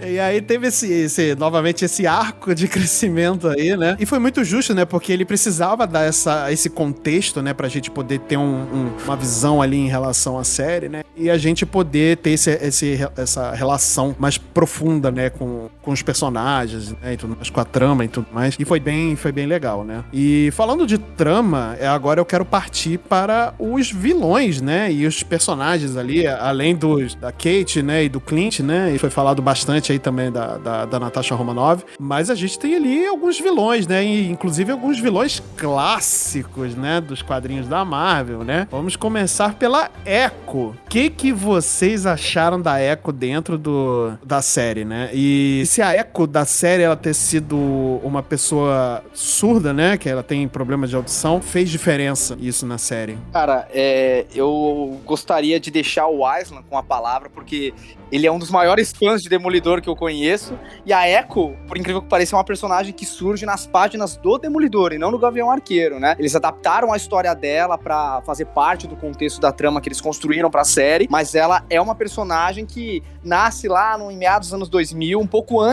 *laughs* e aí teve esse, esse- novamente, esse arco de crescimento aí, né? E foi muito justo, né? Porque ele precisava dar essa, esse contexto, né? Pra gente poder ter um- um- uma visão ali em relação à série, né? E a gente poder ter esse, esse- essa relação mais profunda, né? Com, com os personagens, né? E tudo mais, com a trama e tudo mais. E foi bem, foi bem legal, né? E falando de trama, é, agora eu quero partir para os vilões, né? E os personagens ali, além dos, da Kate, né? E do Clint, né? E foi falado bastante aí também da, da, da Natasha Romanoff. Mas a gente tem ali alguns vilões, né? E, inclusive alguns vilões clássicos, né? Dos quadrinhos da Marvel, né? Vamos começar pela Echo. O que, que vocês acharam da Echo dentro do, da série, né? E se a Echo da série ela ter sido uma pessoa surda, né? Que ela tem problema de audição, fez diferença isso na série. Cara, é, eu gostaria de deixar o Island com a palavra, porque ele é um dos maiores fãs de Demolidor que eu conheço. E a Echo, por incrível que pareça, é uma personagem que surge nas páginas do Demolidor e não no Gavião Arqueiro, né? Eles adaptaram a história dela pra fazer parte do contexto da trama que eles construíram pra série, mas ela é uma personagem que nasce lá no, em meados dos anos 2000, um pouco antes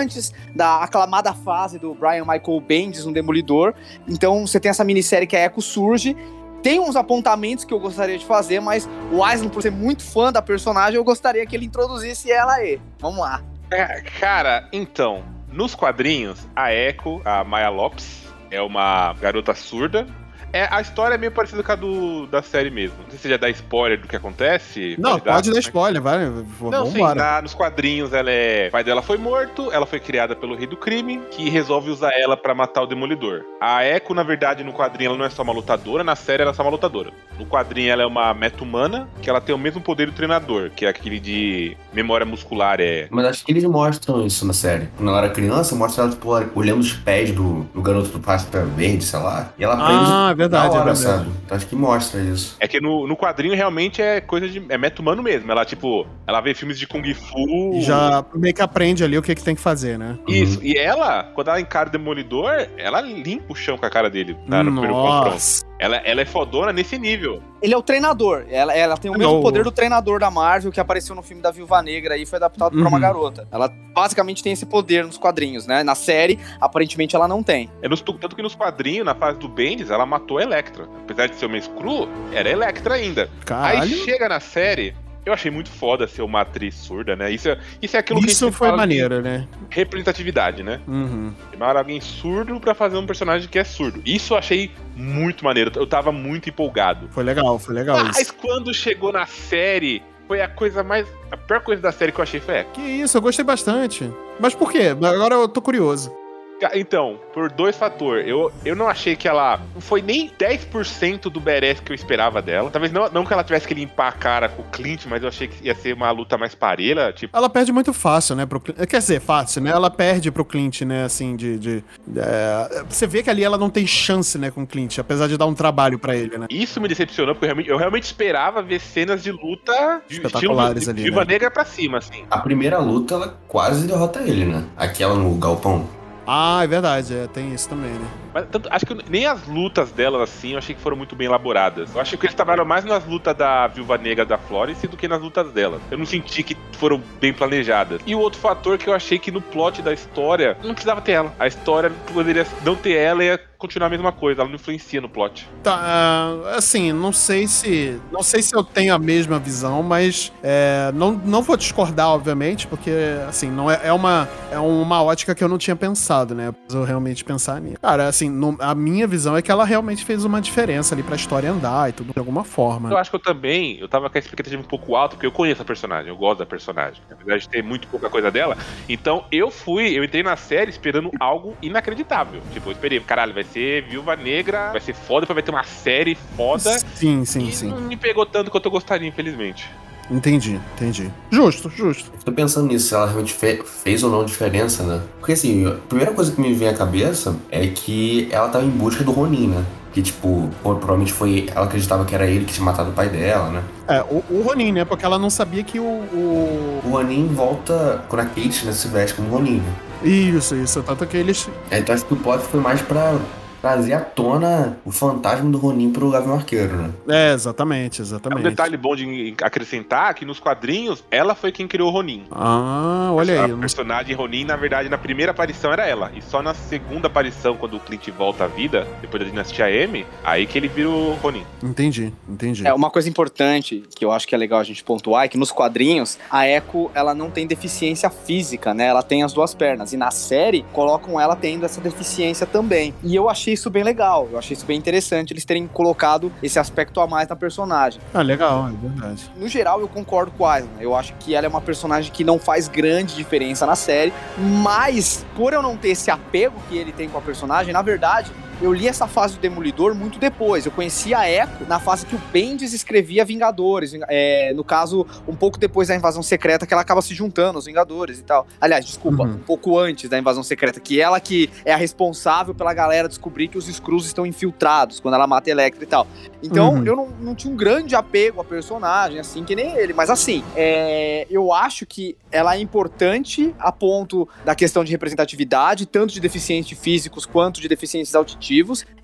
da aclamada fase do Brian Michael Bendis no Demolidor. Então você tem essa minissérie que a Echo surge. Tem uns apontamentos que eu gostaria de fazer, mas o Island, por ser muito fã da personagem, eu gostaria que ele introduzisse ela aí. Vamos lá. É, Cara, então, nos quadrinhos, a Echo, a Maya Lopes, é uma garota surda. É, a história é meio parecida com a do, da série mesmo. Não sei se já dá spoiler do que acontece. Não, pode dar né? spoiler, vai. Não, Vamos sim, na- nos quadrinhos ela é. O pai dela foi morto, ela foi criada pelo rei do crime, que resolve usar ela pra matar o demolidor. A Echo, na verdade, no quadrinho ela não é só uma lutadora, na série ela é só uma lutadora. No quadrinho ela é uma meta-humana, que ela tem o mesmo poder do treinador, que é aquele de memória muscular, é. Mas acho que eles mostram isso na série. Quando ela era criança, mostra ela, tipo, olhando os pés do, do garoto do Pasta Verde, sei lá. E ela aprende Ah, verdade, é verdade. sabe? Então acho que mostra isso. É que no, no quadrinho realmente é coisa de. É meta-humano mesmo. Ela, tipo, ela vê filmes de Kung Fu. E já meio que aprende ali o que, que tem que fazer, né? Isso. E ela, quando ela encara o Demolidor, ela limpa o chão com a cara dele. tá? No primeiro confronto. Ela, ela é fodona nesse nível. Ele é o treinador. Ela, ela tem o mesmo Não. poder do treinador da Marvel que apareceu no filme da Viúva Negra e foi adaptado pra uma Uhum. garota. Ela basicamente tem esse poder nos quadrinhos, né? Na série, aparentemente ela não tem. É nos- tanto que nos quadrinhos, na fase do Bendis, ela matou a Electra. Apesar de ser uma Screw, era Electra ainda. Aí Caralho. chega na série. Eu achei muito foda ser uma atriz surda, né? Isso é, isso é aquilo que a Isso foi maneiro, né? representatividade, né? Uhum. Chamaram alguém surdo pra fazer um personagem que é surdo. Isso eu achei muito maneiro. Eu tava muito empolgado. Foi legal, foi legal Mas isso. quando chegou na série, foi a coisa mais. A pior coisa da série que eu achei foi. é, Que isso, eu gostei bastante. Mas por quê? Agora eu tô curioso. Então, por dois fatores. Eu, eu não achei que ela. Não foi nem 10% do badass que eu esperava dela. Talvez não, não que ela tivesse que limpar a cara com o Clint, mas eu achei que ia ser uma luta mais parelha. Tipo, Ela perde muito fácil, né? Pro Clint. Quer dizer, fácil, né? Ela perde pro Clint, né? Assim, de. de- é, Você vê que ali ela não tem chance, né, com o Clint, apesar de dar um trabalho pra ele, né? isso me decepcionou, porque eu realmente, eu realmente esperava ver cenas de luta de Espetaculares de ali, Viva né? Negra pra cima, assim. A primeira luta, ela quase derrota ele, né? Aquela no galpão. Ah, é verdade, é, tem isso também, né? Mas tanto- acho que nem as lutas delas, assim, eu achei que foram muito bem elaboradas. Eu achei que eles trabalharam mais nas lutas da Viúva Negra da Florence do que nas lutas delas. Eu não senti que foram bem planejadas. E o outro fator que eu achei que no plot da história, não precisava ter ela. A história poderia não ter ela e ia continuar a mesma coisa. Ela não influencia no plot. Tá, ah, assim, não sei se. Não sei se eu tenho a mesma visão, mas é, não, não vou discordar, obviamente, porque assim, não é, é uma, é uma ótica que eu não tinha pensado, né? Eu realmente pensar nisso. Cara, assim, no- a minha visão é que ela realmente fez uma diferença ali pra história andar e tudo de alguma forma. Eu acho que eu também, eu tava com a expectativa um pouco alta, porque eu conheço a personagem, eu gosto da personagem. Apesar de ter muito pouca coisa dela. Então eu fui, eu entrei na série esperando algo inacreditável. Tipo, eu esperei, caralho, vai ser Viúva Negra, vai ser foda, vai ter uma série foda. Sim, sim, e sim. não me pegou tanto quanto eu gostaria, infelizmente. Entendi, entendi. Justo, justo. Tô pensando nisso, se ela realmente fe- fez ou não diferença, né? Porque assim, a primeira coisa que me vem à cabeça é que ela tava em busca do Ronin, né? Que, tipo, provavelmente foi. Ela acreditava que era ele que tinha matado o pai dela, né? É, o, o Ronin, né? Porque ela não sabia que o. o... O Ronin volta quando a Kate né, se veste como Ronin, né? Isso, isso. Tanto que eles. É, Então acho que o plot foi mais pra trazer à tona o fantasma do Ronin pro Gavião Arqueiro, né? É, exatamente, Um exatamente. detalhe bom de acrescentar que nos quadrinhos, ela foi quem criou o Ronin. Ah, olha aí. a eu não- personagem Ronin, na verdade, na primeira aparição era ela. E só na segunda aparição, quando o Clint volta à vida, depois da dinastia M, aí que ele vira o Ronin. Entendi, entendi. É, uma coisa importante que eu acho que é legal a gente pontuar é que nos quadrinhos a Echo ela não tem deficiência física, né? Ela tem as duas pernas. E na série colocam ela tendo essa deficiência também. E eu achei isso bem legal, eu achei isso bem interessante eles terem colocado esse aspecto a mais na personagem. Ah, legal, é verdade. No geral, eu concordo com a Isla. Eu acho que ela é uma personagem que não faz grande diferença na série, mas por eu não ter esse apego que ele tem com a personagem, na verdade, eu li essa fase do Demolidor muito depois. Eu conheci a Echo na fase que o Bendis escrevia Vingadores. É, no caso, um pouco depois da invasão secreta, que ela acaba se juntando aos Vingadores e tal. Aliás, desculpa, Uhum. um pouco antes da invasão secreta, que ela que é a responsável pela galera descobrir que os Skrulls estão infiltrados quando ela mata Electra e tal. Então, Uhum. eu não, não tinha um grande apego à personagem, assim, que nem ele. Mas assim, é, eu acho que ela é importante a ponto da questão de representatividade, tanto de deficientes físicos quanto de deficientes auditivos.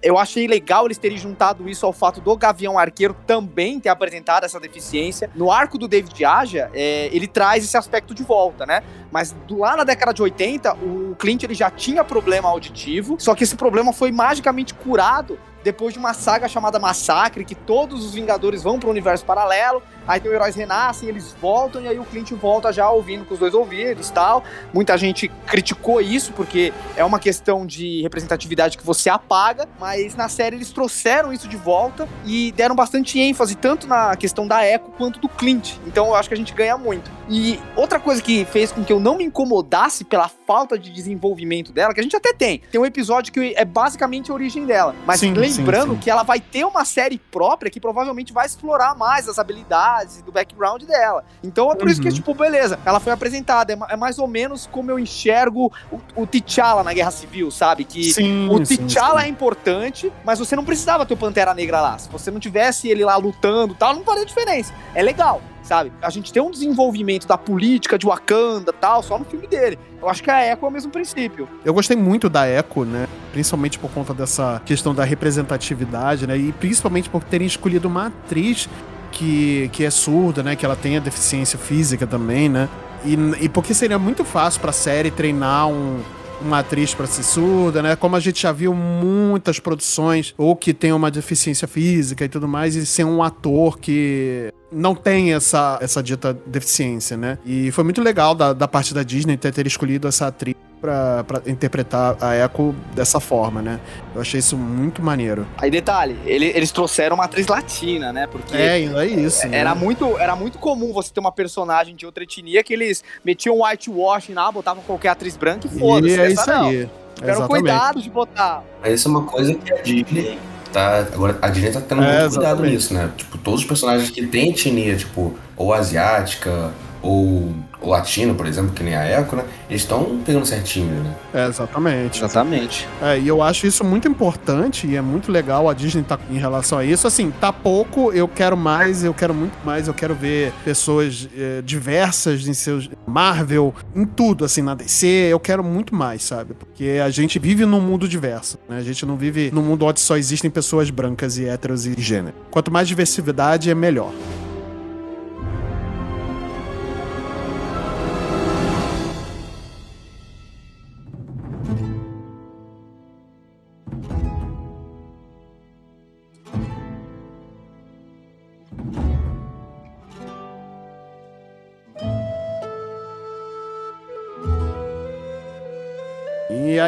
Eu achei legal eles terem juntado isso ao fato do Gavião Arqueiro também ter apresentado essa deficiência. No arco do David Aja, é, ele traz esse aspecto de volta, né? Mas lá na década de 80, o Clint ele já tinha problema auditivo, só que esse problema foi magicamente curado depois de uma saga chamada Massacre, que todos os Vingadores vão para o universo paralelo, aí tem os heróis renascem, eles voltam, e aí o Clint volta já ouvindo com os dois ouvidos e tal. Muita gente criticou isso, porque é uma questão de representatividade que você apaga, mas na série eles trouxeram isso de volta e deram bastante ênfase, tanto na questão da Echo quanto do Clint. Então eu acho que a gente ganha muito. E outra coisa que fez com que eu não me incomodasse pela falta de desenvolvimento dela, que a gente até tem, tem um episódio que é basicamente a origem dela, mas Sim, lembrando sim, sim. que ela vai ter uma série própria que provavelmente vai explorar mais as habilidades do background dela. Então é por isso que, Uhum. tipo, beleza, ela foi apresentada. É, é mais ou menos como eu enxergo o, o T'Challa na Guerra Civil, sabe? Que Sim, o T'Challa é importante, mas você não precisava ter o Pantera Negra lá. Se você não tivesse ele lá lutando e tal, não faria diferença. É legal, sabe? A gente tem um desenvolvimento da política de Wakanda tal, só no filme dele. Eu acho que a Echo é o mesmo princípio. Eu gostei muito da Echo, né? Principalmente por conta dessa questão da representatividade, né? E principalmente por terem escolhido uma atriz que, que é surda, né? Que ela tem a deficiência física também, né? E, e porque seria muito fácil pra série treinar um, uma atriz pra ser surda, né? Como a gente já viu muitas produções, ou que tem uma deficiência física e tudo mais, e ser um ator que não tem essa, essa dita deficiência, né? E foi muito legal da, da parte da Disney ter, ter escolhido essa atriz pra, pra interpretar a Echo dessa forma, né? Eu achei isso muito maneiro. Aí detalhe, ele- eles trouxeram uma atriz latina, né? Porque É, ainda é isso. né? Era muito, era muito comum você ter uma personagem de outra etnia que eles metiam whitewashing lá, botavam qualquer atriz branca e foda-se. E é essa isso não. aí. Tiveram cuidado de botar. Mas isso é uma coisa que a Disney tá. Agora, a Disney tá tendo É, muito cuidado exatamente. nisso, né? Tipo, todos os personagens que têm etnia, tipo, ou asiática, ou, ou latino, por exemplo, que nem a Echo, né? Eles estão pegando certinho, né? É, exatamente. Exatamente. É, e eu acho isso muito importante e é muito legal a Disney tá em relação a isso. Assim, tá pouco, eu quero mais, eu quero muito mais, eu quero ver pessoas eh, diversas em seus Marvel, em tudo, assim, na DC, eu quero muito mais, sabe? Porque a gente vive num mundo diverso, né? A gente não vive num mundo onde só existem pessoas brancas e héteros e gênero. Quanto mais diversidade, é melhor.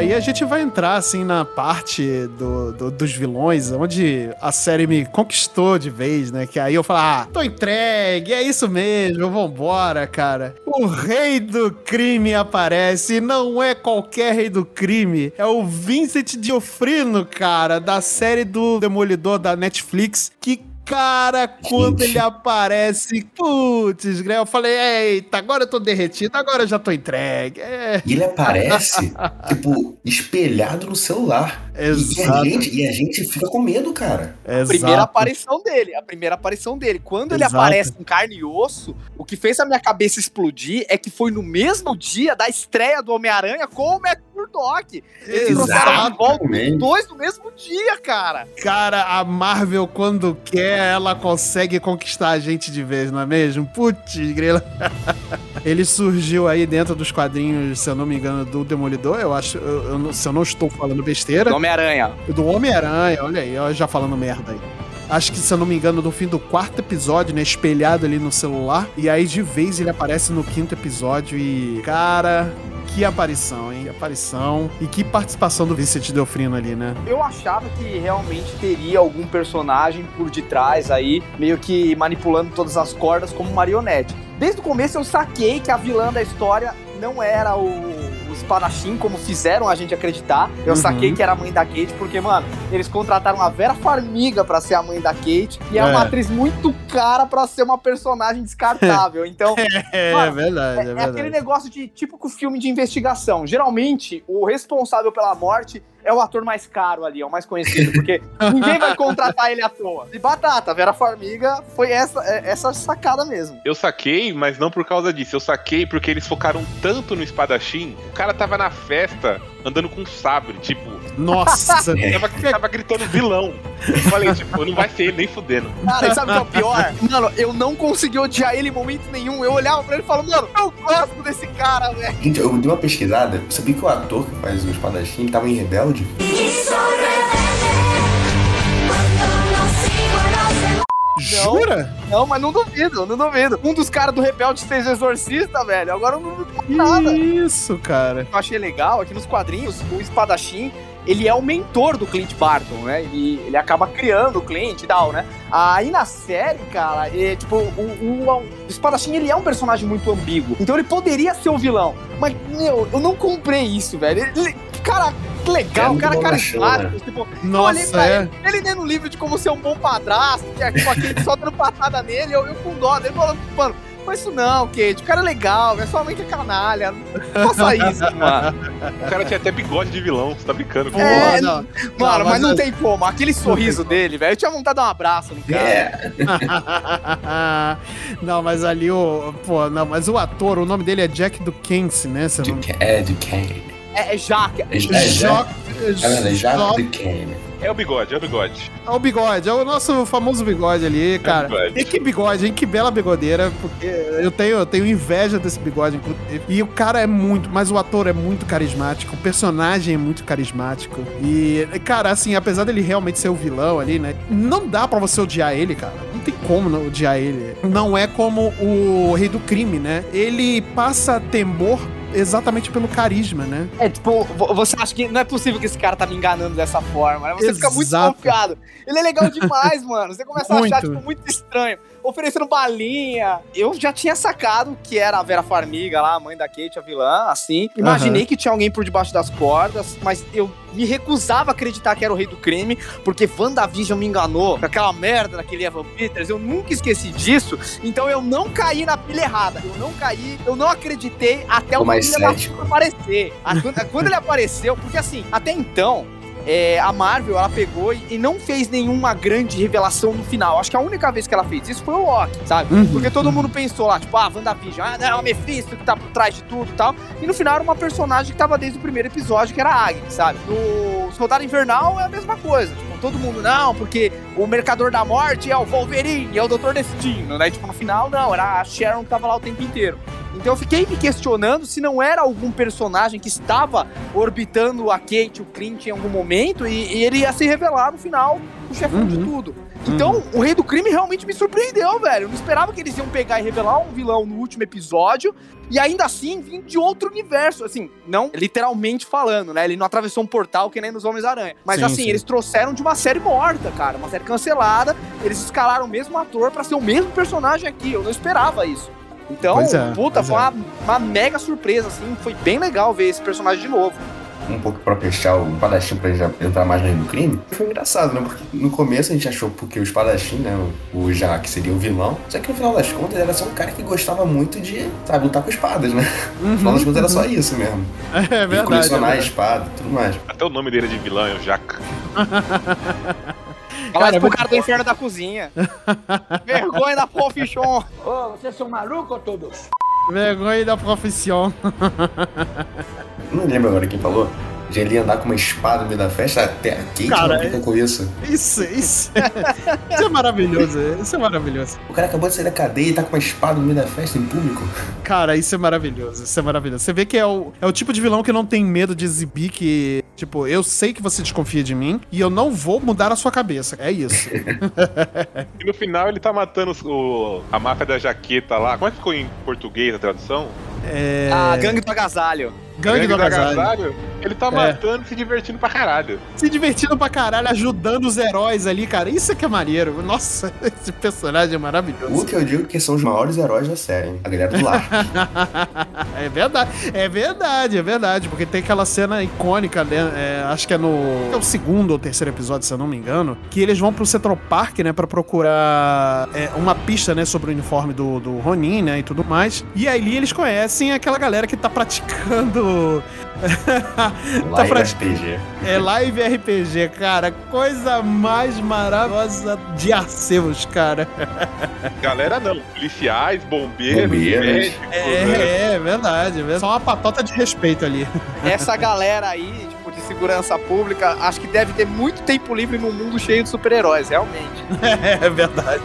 Aí a gente vai entrar, assim, na parte do, do- dos vilões, onde a série me conquistou de vez, né? Que aí eu falo, ah, tô entregue, é isso mesmo, vambora, cara. O rei do crime aparece, e não é qualquer rei do crime, é o Vincent Diofrino, cara, da série do Demolidor da Netflix, que Cara, quando Gente. ele aparece, putz, eu falei, eita, agora eu tô derretido, agora eu já tô entregue. É, E ele aparece, *laughs* tipo, espelhado no celular. E- E, a Exato. gente, e a gente fica com medo, cara. é Primeira exato. aparição dele, a primeira aparição dele. Quando ele Exato. aparece em carne e osso, o que fez a minha cabeça explodir é que foi no mesmo dia da estreia do Homem-Aranha com o Matt Murdock. Eles trouxeram de volta os Exatamente. dois no mesmo dia, cara. Cara, a Marvel, quando quer, ela consegue conquistar a gente de vez, não é mesmo? Putz, grila. *laughs* Ele surgiu aí dentro dos quadrinhos, se eu não me engano, do Demolidor, eu acho, eu- eu se eu não estou falando besteira. Do Homem-Aranha. Do Homem-Aranha, olha aí, eu já falando merda aí. Acho que, se eu não me engano, no fim do quarto episódio, né? Espelhado ali no celular. E aí, de vez, ele aparece no quinto episódio e. Cara, que aparição, hein? Que aparição. E que participação do Vincent Delfrino ali, né? Eu achava que realmente teria algum personagem por detrás aí, meio que manipulando todas as cordas como marionete. Desde o começo eu saquei que a vilã da história não era o, o espadachim, como fizeram a gente acreditar. Eu Uhum. saquei que era a mãe da Kate, porque, mano, eles contrataram a Vera Farmiga pra ser a mãe da Kate. E é, É. uma atriz muito cara pra ser uma personagem descartável. *laughs* Então, É, Mano, verdade, é, é, é verdade. aquele negócio de típico filme de investigação. Geralmente, o responsável pela morte é o ator mais caro ali, é o mais conhecido, porque ninguém vai contratar ele à toa. E batata, Vera Farmiga foi essa, é- essa sacada mesmo. Eu saquei, mas não por causa disso. Eu saquei porque eles focaram tanto no espadachim. O cara tava na festa andando com um sabre, tipo, Nossa. *laughs* tava, tava gritando vilão. Eu falei, tipo, não vai ser ele nem fudendo. Cara, e sabe o que é o pior? Mano, eu não consegui odiar ele em momento nenhum. Eu olhava pra ele e falava, mano, eu gosto cara, velho. Gente, eu dei uma pesquisada. Eu sabia que o ator que faz o espadachim tava em Rebelde? Jura? Não, mas não duvido, não duvido. Um dos caras do Rebelde fez o Exorcista, velho. Agora eu não duvido Que nada. Isso, cara. eu achei legal que nos quadrinhos, o espadachim, ele é o mentor do Clint Barton, né? Ele, ele acaba criando o Clint e tal, né? Aí na série, cara, é, tipo, o, o, o espadachim, ele é um personagem muito ambíguo. Então ele poderia ser o vilão. Mas, meu, eu não comprei isso, velho. Ele, cara, legal, É muito cara bom carismático. Tipo, Nossa, é. ele, ele lendo um livro de como ser um bom padrasto, que é tipo aquele só dando patada nele, eu, eu com dó dele, falando, mano, faz isso não, Kate, o cara é legal, é sua mãe que é canalha, não faça *laughs* isso, mano. O cara tinha até bigode de vilão, você tá brincando. Pô, É, não. Mano, mas mas não é- tem como, aquele sorriso dele, velho, eu tinha vontade de dar um abraço no cara. É. *laughs* não, mas ali o. Pô, não, mas o ator, o nome dele é Jack Duquesne, né? Você não... Duque- É, Duquesne. É, é Jaque, É, é, é, Jock- é, Jacques Jock- Duquesne. É o bigode, é o bigode. É o bigode, é o nosso famoso bigode ali, cara. bigode. E que bigode, hein? Que bela bigodeira, porque eu tenho, eu tenho inveja desse bigode, inclusive. E o cara é muito, mas o ator é muito carismático, o personagem é muito carismático. E, cara, assim, apesar dele realmente ser o vilão ali, né? Não dá pra você odiar ele, cara. Não tem como odiar ele. Não é como o Rei do Crime, né? Ele passa temor exatamente pelo carisma, né? É, tipo, vo- você acha que não é possível que esse cara tá me enganando dessa forma, né? Você fica muito Exato. desconfiado. Ele é legal demais, *laughs* mano. Você começa a achar, Muito. tipo, muito estranho. Oferecendo balinha. Eu já tinha sacado que era a Vera Farmiga lá, a mãe da Kate, a vilã, assim. Imaginei que tinha alguém por debaixo das cordas, mas eu me recusava a acreditar que era o rei do crime, porque WandaVision me enganou com aquela merda daquele Evan Peters. Eu nunca esqueci disso. Então eu não caí na pilha errada. Eu não caí, eu não acreditei até o filho da aparecer. A- quando, quando ele apareceu, porque assim, até então. É, a Marvel, ela pegou e, e não fez nenhuma grande revelação no final. Acho que a única vez que ela fez isso foi o Loki, sabe? Uhum. Porque todo mundo pensou lá, tipo, ah, WandaVision, ah, não, o Mephisto que tá por trás de tudo e tal. E no final era uma personagem que tava desde o primeiro episódio, que era a Agnes, sabe? No Soldado Invernal é a mesma coisa. Tipo, todo mundo, não, porque o Mercador da Morte é o Wolverine, é o Doutor Destino, né? Tipo, no final, não, era a Sharon que tava lá o tempo inteiro. Então eu fiquei me questionando se não era algum personagem que estava orbitando a Kate, o Clint em algum momento, e, e ele ia se revelar no final o chefão de Uhum. tudo. Então, o Rei do Crime realmente me surpreendeu, velho. Eu não esperava que eles iam pegar e revelar um vilão no último episódio, e ainda assim vir de outro universo. Assim, não literalmente falando, né? Ele não atravessou um portal que nem nos Homens-Aranha. Mas Sim, assim, sim. eles trouxeram de uma série morta, cara. Uma série cancelada. Eles escalaram o mesmo ator pra ser o mesmo personagem aqui. Eu não esperava isso. Então, é, puta, foi é. uma, uma mega surpresa, assim. Foi bem legal ver esse personagem de novo. Um pouco pra fechar o espadachim pra já entrar mais no crime, foi engraçado, né? Porque no começo a gente achou porque o espadachim, né? O, o Jack seria o vilão. Só que no final das contas ele era só um cara que gostava muito de, sabe, lutar com espadas, né? No final das contas era só isso mesmo. *laughs* É e verdade. é colecionar a verdade. espada e tudo mais. Até o nome dele é de vilão, é o Jaca. *laughs* Fala Cara, pro vou- cara do inferno da cozinha. *laughs* Vergonha da Pofichon. Ô, vocês são malucos todos? Vergonha da profissão. Não lembro agora quem falou. De ele andar com uma espada no meio da festa, até a Kate Cara, não fica com isso. Isso, isso. Isso é maravilhoso. Isso é maravilhoso. O cara acabou de sair da cadeia e tá com uma espada no meio da festa em público. Cara, isso é maravilhoso. Isso é maravilhoso. Você vê que é o, é o tipo de vilão que não tem medo de exibir que, tipo, eu sei que você desconfia de mim e eu não vou mudar a sua cabeça. É isso. *laughs* E no final ele tá matando o, a máfia da jaqueta lá. Como é que ficou em português a tradução? É. A gangue do agasalho. Gangue do agasalho. Ele tá matando e se divertindo pra caralho. Se divertindo pra caralho, ajudando os heróis ali, cara. Isso é que é maneiro. Nossa, *laughs* esse personagem é maravilhoso. O que eu digo que são os maiores heróis da série, hein? A galera do lar. *laughs* é verdade, é verdade, é verdade. Porque tem aquela cena icônica, né? é, acho que é no. É o segundo ou terceiro episódio, se eu não me engano. Que eles vão pro Central Park, né? Pra procurar é, uma pista, né? Sobre o uniforme do, do Ronin, né? E tudo mais. E aí eles conhecem aquela galera que tá praticando. *laughs* tá Live praticando. RPG. É live RPG, cara. Coisa mais maravilhosa de Arcevos, cara. *laughs* Galera não, policiais, bombeiros, Bombeiros. médicos, né? É, é verdade. é verdade. Só uma patota de respeito ali. Essa galera aí, tipo, de segurança pública, acho que deve ter muito tempo livre num mundo cheio de super-heróis, realmente. *laughs* É verdade.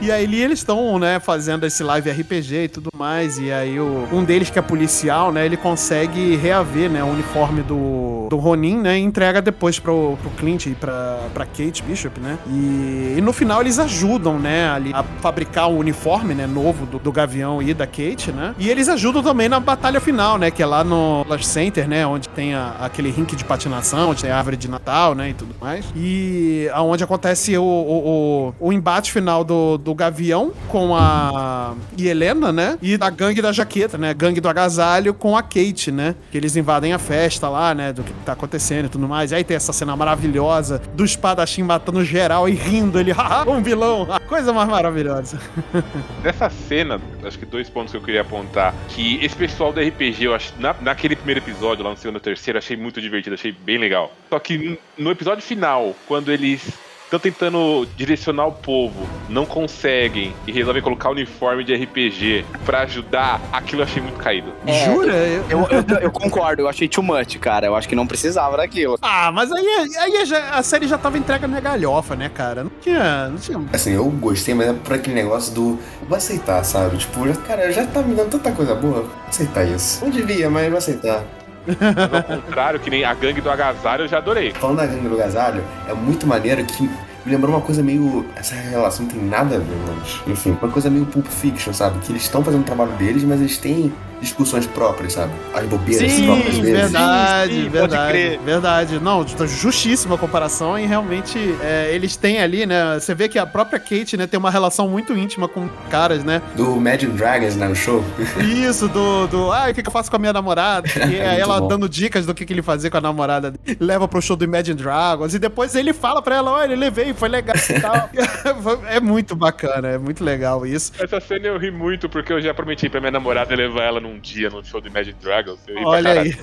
E aí eles estão, né, fazendo esse live RPG e tudo mais. E aí o, um deles que é policial, né, ele consegue reaver, né, o uniforme do, do Ronin, né, e entrega depois pro, pro Clint e pra, pra Kate Bishop, né. E, e no final eles ajudam, né, ali a fabricar o uniforme, né, novo do, do Gavião e da Kate, né. E eles ajudam também na batalha final, né, que é lá no Lush Center, né, onde tem a- aquele rink de patinação, onde tem a árvore de Natal, né, e tudo mais. E aonde acontece o, o, o, o embate final do, do Gavião com a Helena, né? E da gangue da jaqueta, né? Gangue do agasalho com a Kate, né? Que eles invadem a festa lá, né? Do que tá acontecendo e tudo mais. E aí tem essa cena maravilhosa do espadachim matando geral e rindo ele, *laughs* haha, um vilão. Coisa mais maravilhosa. *laughs* Nessa cena, acho que dois pontos que eu queria apontar. Que esse pessoal do RPG, eu acho, na, naquele primeiro episódio, lá no segundo e terceiro, achei muito divertido, achei bem legal. Só que no episódio final, quando eles estão tentando direcionar o povo, não conseguem e resolvem colocar o uniforme de RPG pra ajudar, aquilo eu achei muito caído. É, Jura? Eu- Eu, eu, eu concordo, eu achei too much, cara. Eu acho que não precisava daquilo. Ah, mas aí, aí já- a série já tava entrega na galhofa, né, cara? Não tinha. Não tinha. Assim, eu gostei, mas é por aquele negócio do. Vou aceitar, sabe? Tipo, já- cara, já tá me dando tanta coisa boa. Vou aceitar isso. Não devia, mas vou aceitar. Mas ao contrário, que nem a gangue do agasalho, eu já adorei. Falando da gangue do Gasalho, é muito maneiro que me lembrou uma coisa meio. Essa relação não tem nada a ver, mas. Enfim, uma coisa meio Pulp Fiction, sabe? Que eles estão fazendo o trabalho deles, mas eles têm discussões próprias, sabe? As bobeiras Sim, próprias deles. verdade, Sim, sim, pode verdade, crer. verdade. Não, tá justíssima a comparação e realmente é, eles têm ali, né? Você vê que a própria Kate, né, tem uma relação muito íntima com caras, né? Do Magic Dragons, né? No show. Isso, do, do ah, o que, que eu faço com a minha namorada? *laughs* E É ela bom. dando dicas do que, que ele fazia com a namorada. dele. Leva pro show do Imagine Dragons e depois ele fala pra ela: olha, levei, foi legal e tal. *laughs* é muito bacana, é muito legal isso. Essa cena eu ri muito porque eu já prometi pra minha namorada levar ela num dia no show do Imagine Dragons. Olha aí.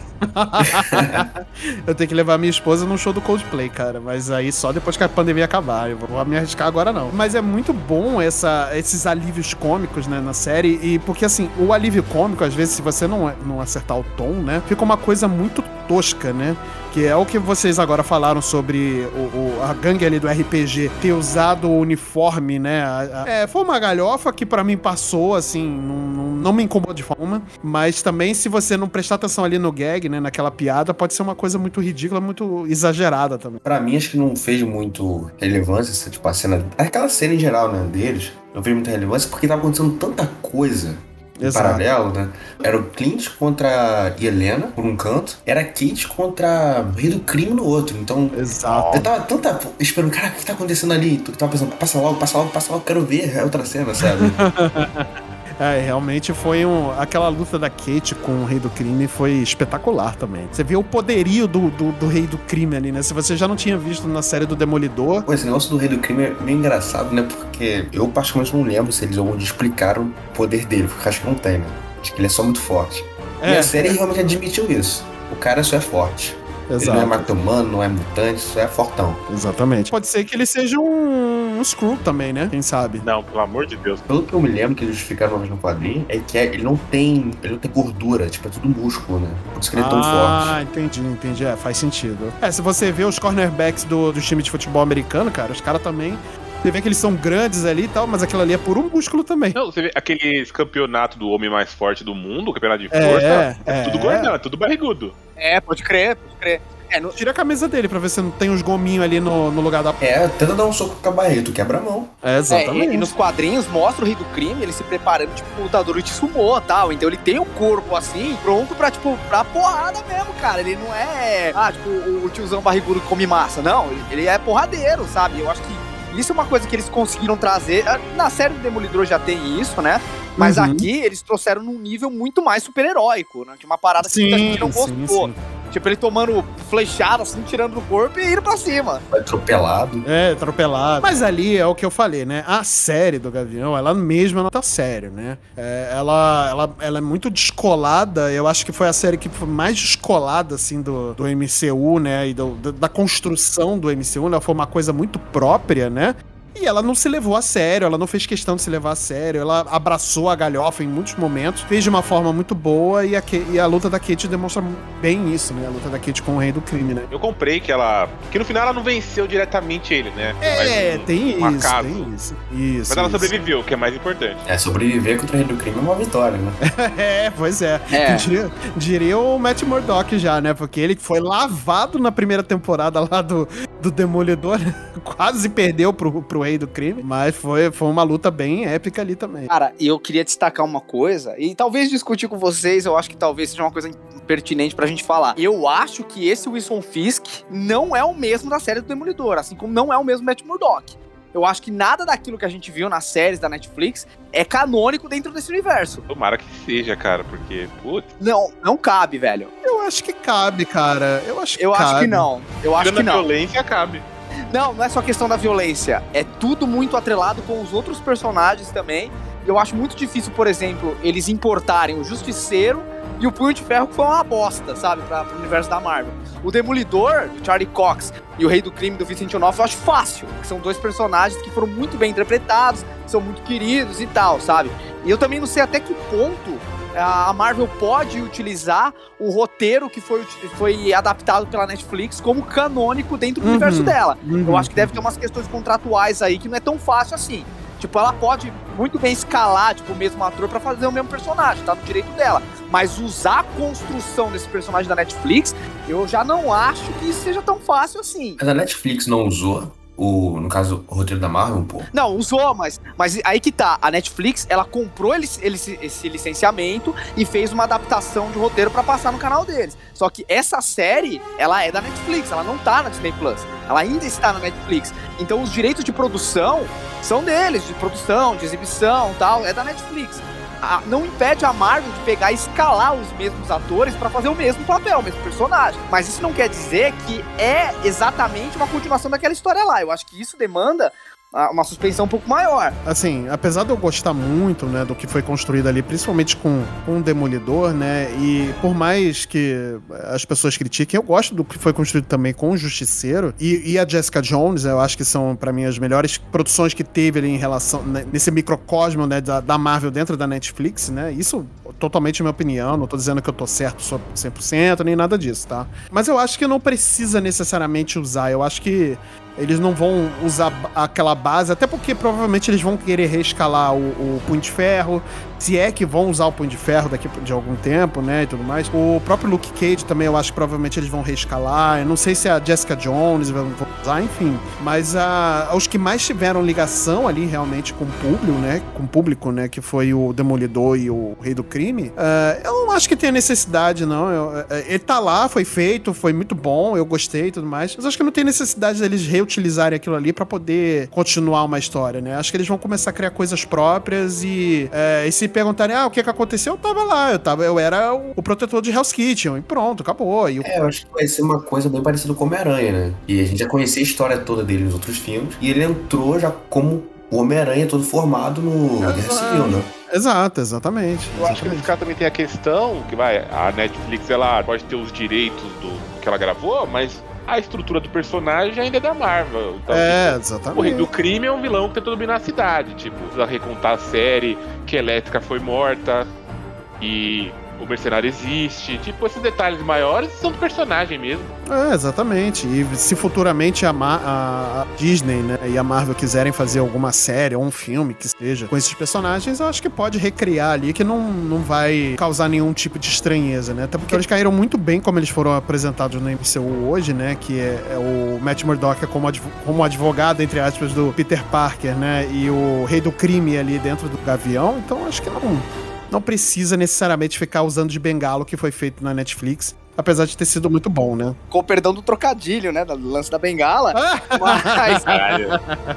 *laughs* eu tenho que levar minha esposa num show do Coldplay, cara. Mas aí só depois que a pandemia acabar. Eu vou me arriscar agora não. Mas é muito bom essa, esses alívios cômicos, né, na série. E porque assim, o alívio cômico, às vezes, se você não, não acertar o tom, né, fica uma coisa muito tosca, né? Que é o que vocês agora falaram sobre o, o- a gangue ali do RPG ter usado o uniforme, né? A- a- é, foi uma galhofa que pra mim passou, assim, não, não, me incomodou de forma. Mas também, se você não prestar atenção ali no gag, né? Naquela piada, pode ser uma coisa muito ridícula, muito exagerada também. Pra mim, acho que não fez muito relevância, essa, tipo, a cena. Aquela cena em geral, né, deles, não fez muita relevância porque tava acontecendo tanta coisa. Exato. paralelo, né? Era o Clint contra a Helena, por um canto. Era a Kate contra o Rei do Crime no outro. Então, Exato. eu tava tanta esperando, cara, o que tá acontecendo ali? Tu tava pensando, passa logo, passa logo, passa logo, quero ver a outra cena, sabe? *laughs* É, realmente foi um. Aquela luta da Kate com o Rei do Crime foi espetacular também. Você vê o poderio do, do, do Rei do Crime ali, né? Se você já não tinha visto na série do Demolidor. Pô, esse negócio do Rei do Crime é meio engraçado, né? Porque eu particularmente não lembro se eles dia explicaram o poder dele, porque acho que não tem, né? Acho que ele é só muito forte. e É, a série realmente admitiu isso. O cara só é forte. Ele não é exato. matomano, não é mutante, só é fortão. Exatamente. Pode ser que ele seja um, um Screw também, né? Quem sabe? Não, pelo amor de Deus. Pelo que eu me lembro que eles vez no quadrinho, é que ele não tem. Ele não tem gordura, tipo, é tudo músculo, né? Por isso que ele é tão ah, forte. entendi, entendi. É, faz sentido. É, se você vê os cornerbacks do, do time de futebol americano, cara, os caras também. Você vê que eles são grandes ali e tal, mas aquilo ali é por um músculo também. Não, você vê aqueles campeonato do homem mais forte do mundo, o campeonato de É, força, é, é. tudo gordão, é tudo barrigudo. É, pode crer, pode crer. É, no- Tira a camisa dele pra ver se não tem uns gominhos ali no, no lugar da. É, tenta dar um soco com a barriga, tu quebra a mão. É, É, e, e nos quadrinhos mostra o rei do crime, ele se preparando, tipo, um lutador de sumô e tal. Então ele tem o corpo assim, pronto pra, tipo, pra porrada mesmo, cara. Ele não é, ah, tipo, o, tiozão barrigudo que come massa. Não, ele, ele é porradeiro, sabe? Eu acho que isso é uma coisa que eles conseguiram trazer. Ah, Na série do Demolidor já tem isso, né? Mas Uhum. aqui eles trouxeram num nível muito mais super-heróico, né? De uma parada que muita gente não gostou. Tipo, ele tomando flechada, assim, tirando do corpo e indo pra cima. Atropelado. É, atropelado. Mas ali é o que eu falei, né? A série do Gavião, ela mesma não tá sério, né? É, ela, ela, ela é muito descolada. Eu acho que foi a série que foi mais descolada, assim, do, do MCU, né? E do- da construção do MCU. Ela foi uma coisa muito própria, né? E ela não se levou a sério, ela não fez questão de se levar a sério, ela abraçou a galhofa em muitos momentos, fez de uma forma muito boa e a, e a luta da Kate demonstra bem isso, né? A luta da Kate com o Rei do Crime, né? Eu comprei que ela. Que no final ela não venceu diretamente ele, né? É, um- tem um isso, tem isso. Isso. Mas ela isso. sobreviveu, que é mais importante. É, sobreviver contra o rei do crime é uma vitória, né? *laughs* É, pois é. É. *laughs* Diria, diria o Matt Murdock já, né? Porque ele foi lavado na primeira temporada lá do, do Demolidor, *laughs* quase perdeu pro, pro Rei do Crime, mas foi, foi uma luta bem épica ali também. Cara, e eu queria destacar uma coisa, e talvez discutir com vocês, eu acho que talvez seja uma coisa pertinente pra gente falar. Eu acho que esse Wilson Fisk não é o mesmo da série do Demolidor, assim como não é o mesmo Matt Murdock. Eu acho que nada daquilo que a gente viu nas séries da Netflix é canônico dentro desse universo. Tomara que seja, cara, porque, putz, Não, não cabe, velho. Eu acho que cabe, cara. Eu acho que Eu cabe. acho que não. Eu acho que a não. violência, cabe. Não, não é só questão da violência. É tudo muito atrelado com os outros personagens também. Eu acho muito difícil, por exemplo, eles importarem o Justiceiro e o Punho de Ferro, que foi uma bosta, sabe, pra, pro universo da Marvel. O Demolidor, do Charlie Cox, e o Rei do Crime, do Vicente Onofre, eu acho fácil. São dois personagens que foram muito bem interpretados, são muito queridos e tal, sabe? E eu também não sei até que ponto a Marvel pode utilizar o roteiro que foi, foi adaptado pela Netflix como canônico dentro do Uhum. universo dela. Uhum. Eu acho que deve ter umas questões contratuais aí que não é tão fácil assim. Tipo, ela pode muito bem escalar, tipo, o mesmo ator pra fazer o mesmo personagem, tá no direito dela. Mas usar a construção desse personagem da Netflix, eu já não acho que isso seja tão fácil assim. Mas a Netflix não usou o, no caso, o roteiro da Marvel, pô. Não, usou, mas, mas aí que tá. A Netflix, ela comprou ele, ele- esse licenciamento e fez uma adaptação de roteiro pra passar no canal deles. Só que essa série, ela é da Netflix, ela não tá na Disney Plus. Ela ainda está na Netflix. Então os direitos de produção são deles, de produção, de exibição tal, é da Netflix. A- não impede a Marvel de pegar e escalar os mesmos atores pra fazer o mesmo papel, o mesmo personagem. Mas isso não quer dizer que é exatamente uma continuação daquela história lá. Eu acho que isso demanda uma suspensão um pouco maior. Assim, apesar de eu gostar muito, né, do que foi construído ali, principalmente com, com o Demolidor, né, e por mais que as pessoas critiquem, eu gosto do que foi construído também com o Justiceiro e, e a Jessica Jones, eu acho que são, pra mim, as melhores produções que teve ali em relação, né, nesse microcosmo, né, da, da Marvel dentro da Netflix, né, isso totalmente minha opinião, não tô dizendo que eu tô certo só 100%, nem nada disso, tá? Mas eu acho que não precisa necessariamente usar, eu acho que eles não vão usar aquela base, até porque provavelmente eles vão querer reescalar o, o Punho de Ferro, se é que vão usar o Punho de Ferro daqui de algum tempo, né, e tudo mais. O próprio Luke Cage também, eu acho que provavelmente eles vão reescalar. Eu não sei se a Jessica Jones vão usar, enfim. Mas os que mais tiveram ligação ali realmente com o público, né, com o público, né, que foi o Demolidor e o Rei do Crime, eh, eu não acho que tenha necessidade, não. Eu- eh, ele tá lá, foi feito, foi muito bom, eu gostei e tudo mais. Mas acho que não tem necessidade deles reutilizarem aquilo ali pra poder continuar uma história, né? Acho que eles vão começar a criar coisas próprias e, eh, e se perguntarem, ah, o que que aconteceu? Eu tava lá, eu tava, eu era o, o protetor de Hell's Kitchen e pronto, acabou. E o- É, eu acho que vai ser uma coisa bem parecida com o Homem-Aranha, né? E a gente já conhecia a história toda dele nos outros filmes. E ele entrou já como o Homem-Aranha todo formado no Guerra Civil, né? Exato, exatamente. Eu acho que nesse caso também tem a questão que vai, a Netflix ela pode ter os direitos do que ela gravou, mas a estrutura do personagem ainda é da Marvel. Então, É, tipo, o Rei do exatamente. Crime é um vilão que tentou dominar a cidade. Tipo, precisa recontar a série, que a Elétrica foi morta. E o mercenário existe. Tipo, esses detalhes maiores são do personagem mesmo. É, exatamente. E se futuramente a, Ma- a- Disney né, e a Marvel quiserem fazer alguma série ou um filme que seja com esses personagens, eu acho que pode recriar ali que não, não vai causar nenhum tipo de estranheza, né? Até porque eles caíram muito bem como eles foram apresentados no MCU hoje, né? Que é, é o Matt Murdock como, advo- como advogado, entre aspas, do Peter Parker, né? E o rei do crime ali dentro do Gavião. Então acho que não, não precisa necessariamente ficar usando de bengalo que foi feito na Netflix. Apesar de ter sido muito bom, né? Com o perdão do trocadilho, né? Do lance da bengala. Mas, Caralho.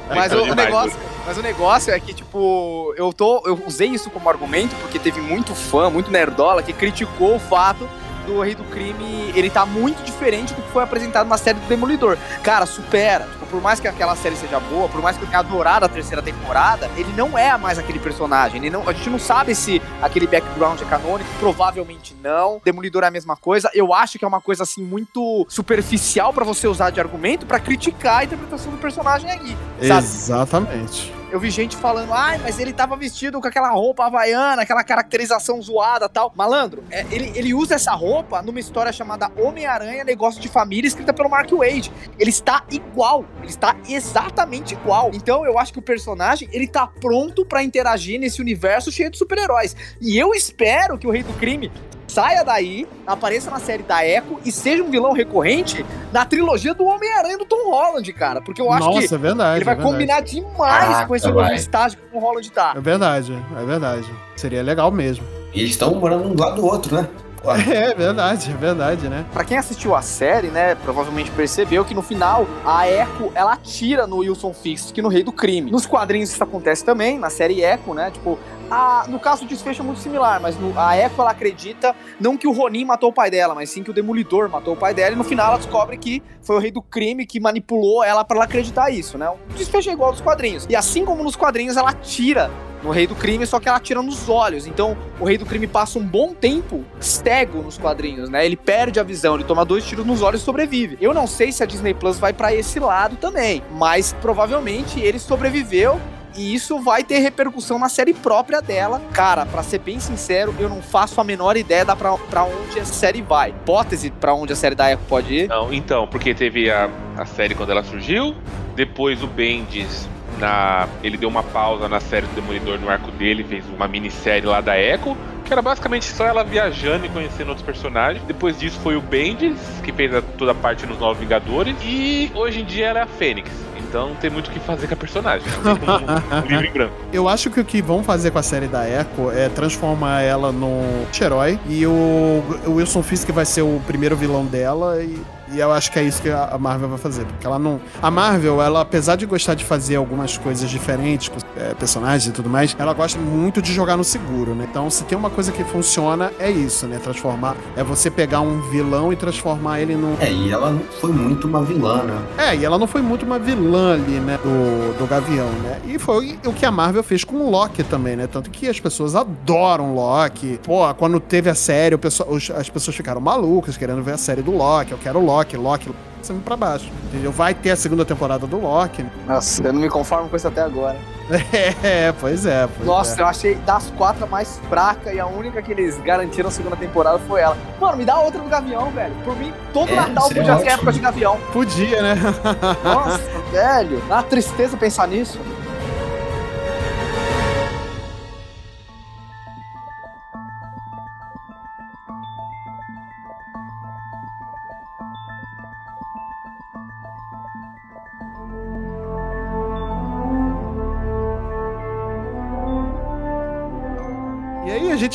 mas, Então o, o negócio, mas o negócio é que, tipo, eu tô. Eu usei isso como argumento porque teve muito fã, muito nerdola, que criticou o fato do Rei do Crime ele tá muito diferente do que foi apresentado na série do Demolidor. Cara, supera. Tipo, por mais que aquela série seja boa, por mais que eu tenha adorado a terceira temporada, ele não é mais aquele personagem. Ele não, a gente não sabe se aquele background é canônico, provavelmente não. Demolidor é a mesma coisa. Eu acho que é uma coisa assim muito superficial pra você usar de argumento pra criticar a interpretação do personagem aí. Sabe? Exatamente. Eu vi gente falando, ai, mas ele tava vestido com aquela roupa havaiana, aquela caracterização zoada tal. Malandro, é, ele, ele usa essa roupa numa história chamada Homem-Aranha Negócio de Família, escrita pelo Mark Wade. Ele está igual, ele está exatamente igual. Então eu acho que o personagem, ele tá pronto pra interagir nesse universo cheio de super-heróis. E eu espero que o Rei do Crime saia daí, apareça na série da Echo e seja um vilão recorrente na trilogia do Homem-Aranha do Tom Holland, cara. Porque eu acho Nossa, que é verdade. ele vai é combinar demais Caraca, com esse novo estágio que o Holland tá. É verdade, é verdade. Seria legal mesmo. E eles estão morando um do lado do outro, né? *laughs* É verdade, é verdade, né? Pra quem assistiu a série, né, provavelmente percebeu que no final a Echo ela atira no Wilson Fisk no Rei do Crime. Nos quadrinhos isso acontece também, na série Echo, né? Tipo, a- no caso o desfecho é muito similar, mas no- a Echo ela acredita não que o Ronin matou o pai dela, mas sim que o Demolidor matou o pai dela e no final ela descobre que foi o Rei do Crime que manipulou ela pra ela acreditar isso, né? O desfecho é igual aos quadrinhos. E assim como nos quadrinhos ela atira no Rei do Crime, só que ela tira nos olhos. Então, o Rei do Crime passa um bom tempo cego nos quadrinhos, né? Ele perde a visão, ele toma dois tiros nos olhos e sobrevive. Eu não sei se a Disney Plus vai pra esse lado também, mas provavelmente ele sobreviveu. E isso vai ter repercussão na série própria dela. Cara, pra ser bem sincero, eu não faço a menor ideia da pra, pra onde essa série vai. Hipótese pra onde a série da Echo pode ir. Não, então, porque teve a, a série quando ela surgiu, depois o Bendis, na, ele deu uma pausa na série do Demolidor no arco dele, fez uma minissérie lá da Echo, que era basicamente só ela viajando e conhecendo outros personagens. Depois disso foi o Bendis, que fez a- toda a parte nos Novos Vingadores, e hoje em dia ela é a Fênix. Então não tem muito o que fazer com a personagem. Como um livro em branco. Eu acho que o que vão fazer com a série da Echo é transformar ela num herói e o, Wilson Fisk vai ser o primeiro vilão dela e, e eu acho que é isso que a Marvel vai fazer, porque ela não... A Marvel, ela apesar de gostar de fazer algumas coisas diferentes é, personagens e tudo mais, ela gosta muito de jogar no seguro, né? Então se tem uma coisa que funciona, é isso, né? Transformar... É você pegar um vilão e transformar ele num... É, e ela não foi muito uma vilã, né? É, e ela não foi muito uma vilã ali, né, do, do Gavião, né? E foi o que a Marvel fez com o Loki também, né? Tanto que as pessoas adoram Loki. Pô, quando teve a série, o pessoal, as pessoas ficaram malucas querendo ver a série do Loki. Eu quero Loki, Loki, sempre pra baixo. Entendeu? Vai ter a segunda temporada do Loki. Nossa, eu não me conformo com isso até agora. *laughs* É, pois é. Pois Nossa, é. eu achei das quatro a mais fraca e a única que eles garantiram a segunda temporada foi ela. Mano, me dá outra do Gavião, velho. Por mim, todo É, Natal podia ser época de Gavião. Podia, né? *laughs* Nossa, velho. Dá uma tristeza pensar nisso.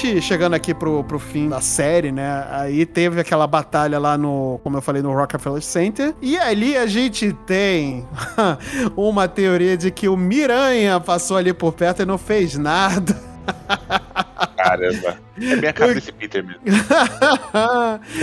Gente chegando aqui pro, pro fim da série, né? Aí teve aquela batalha lá no, como eu falei, no Rockefeller Center. E ali a gente tem *laughs* uma teoria de que o Miranha passou ali por perto e não fez nada. *laughs* Caramba. É bem a cara desse Peter mesmo. *laughs*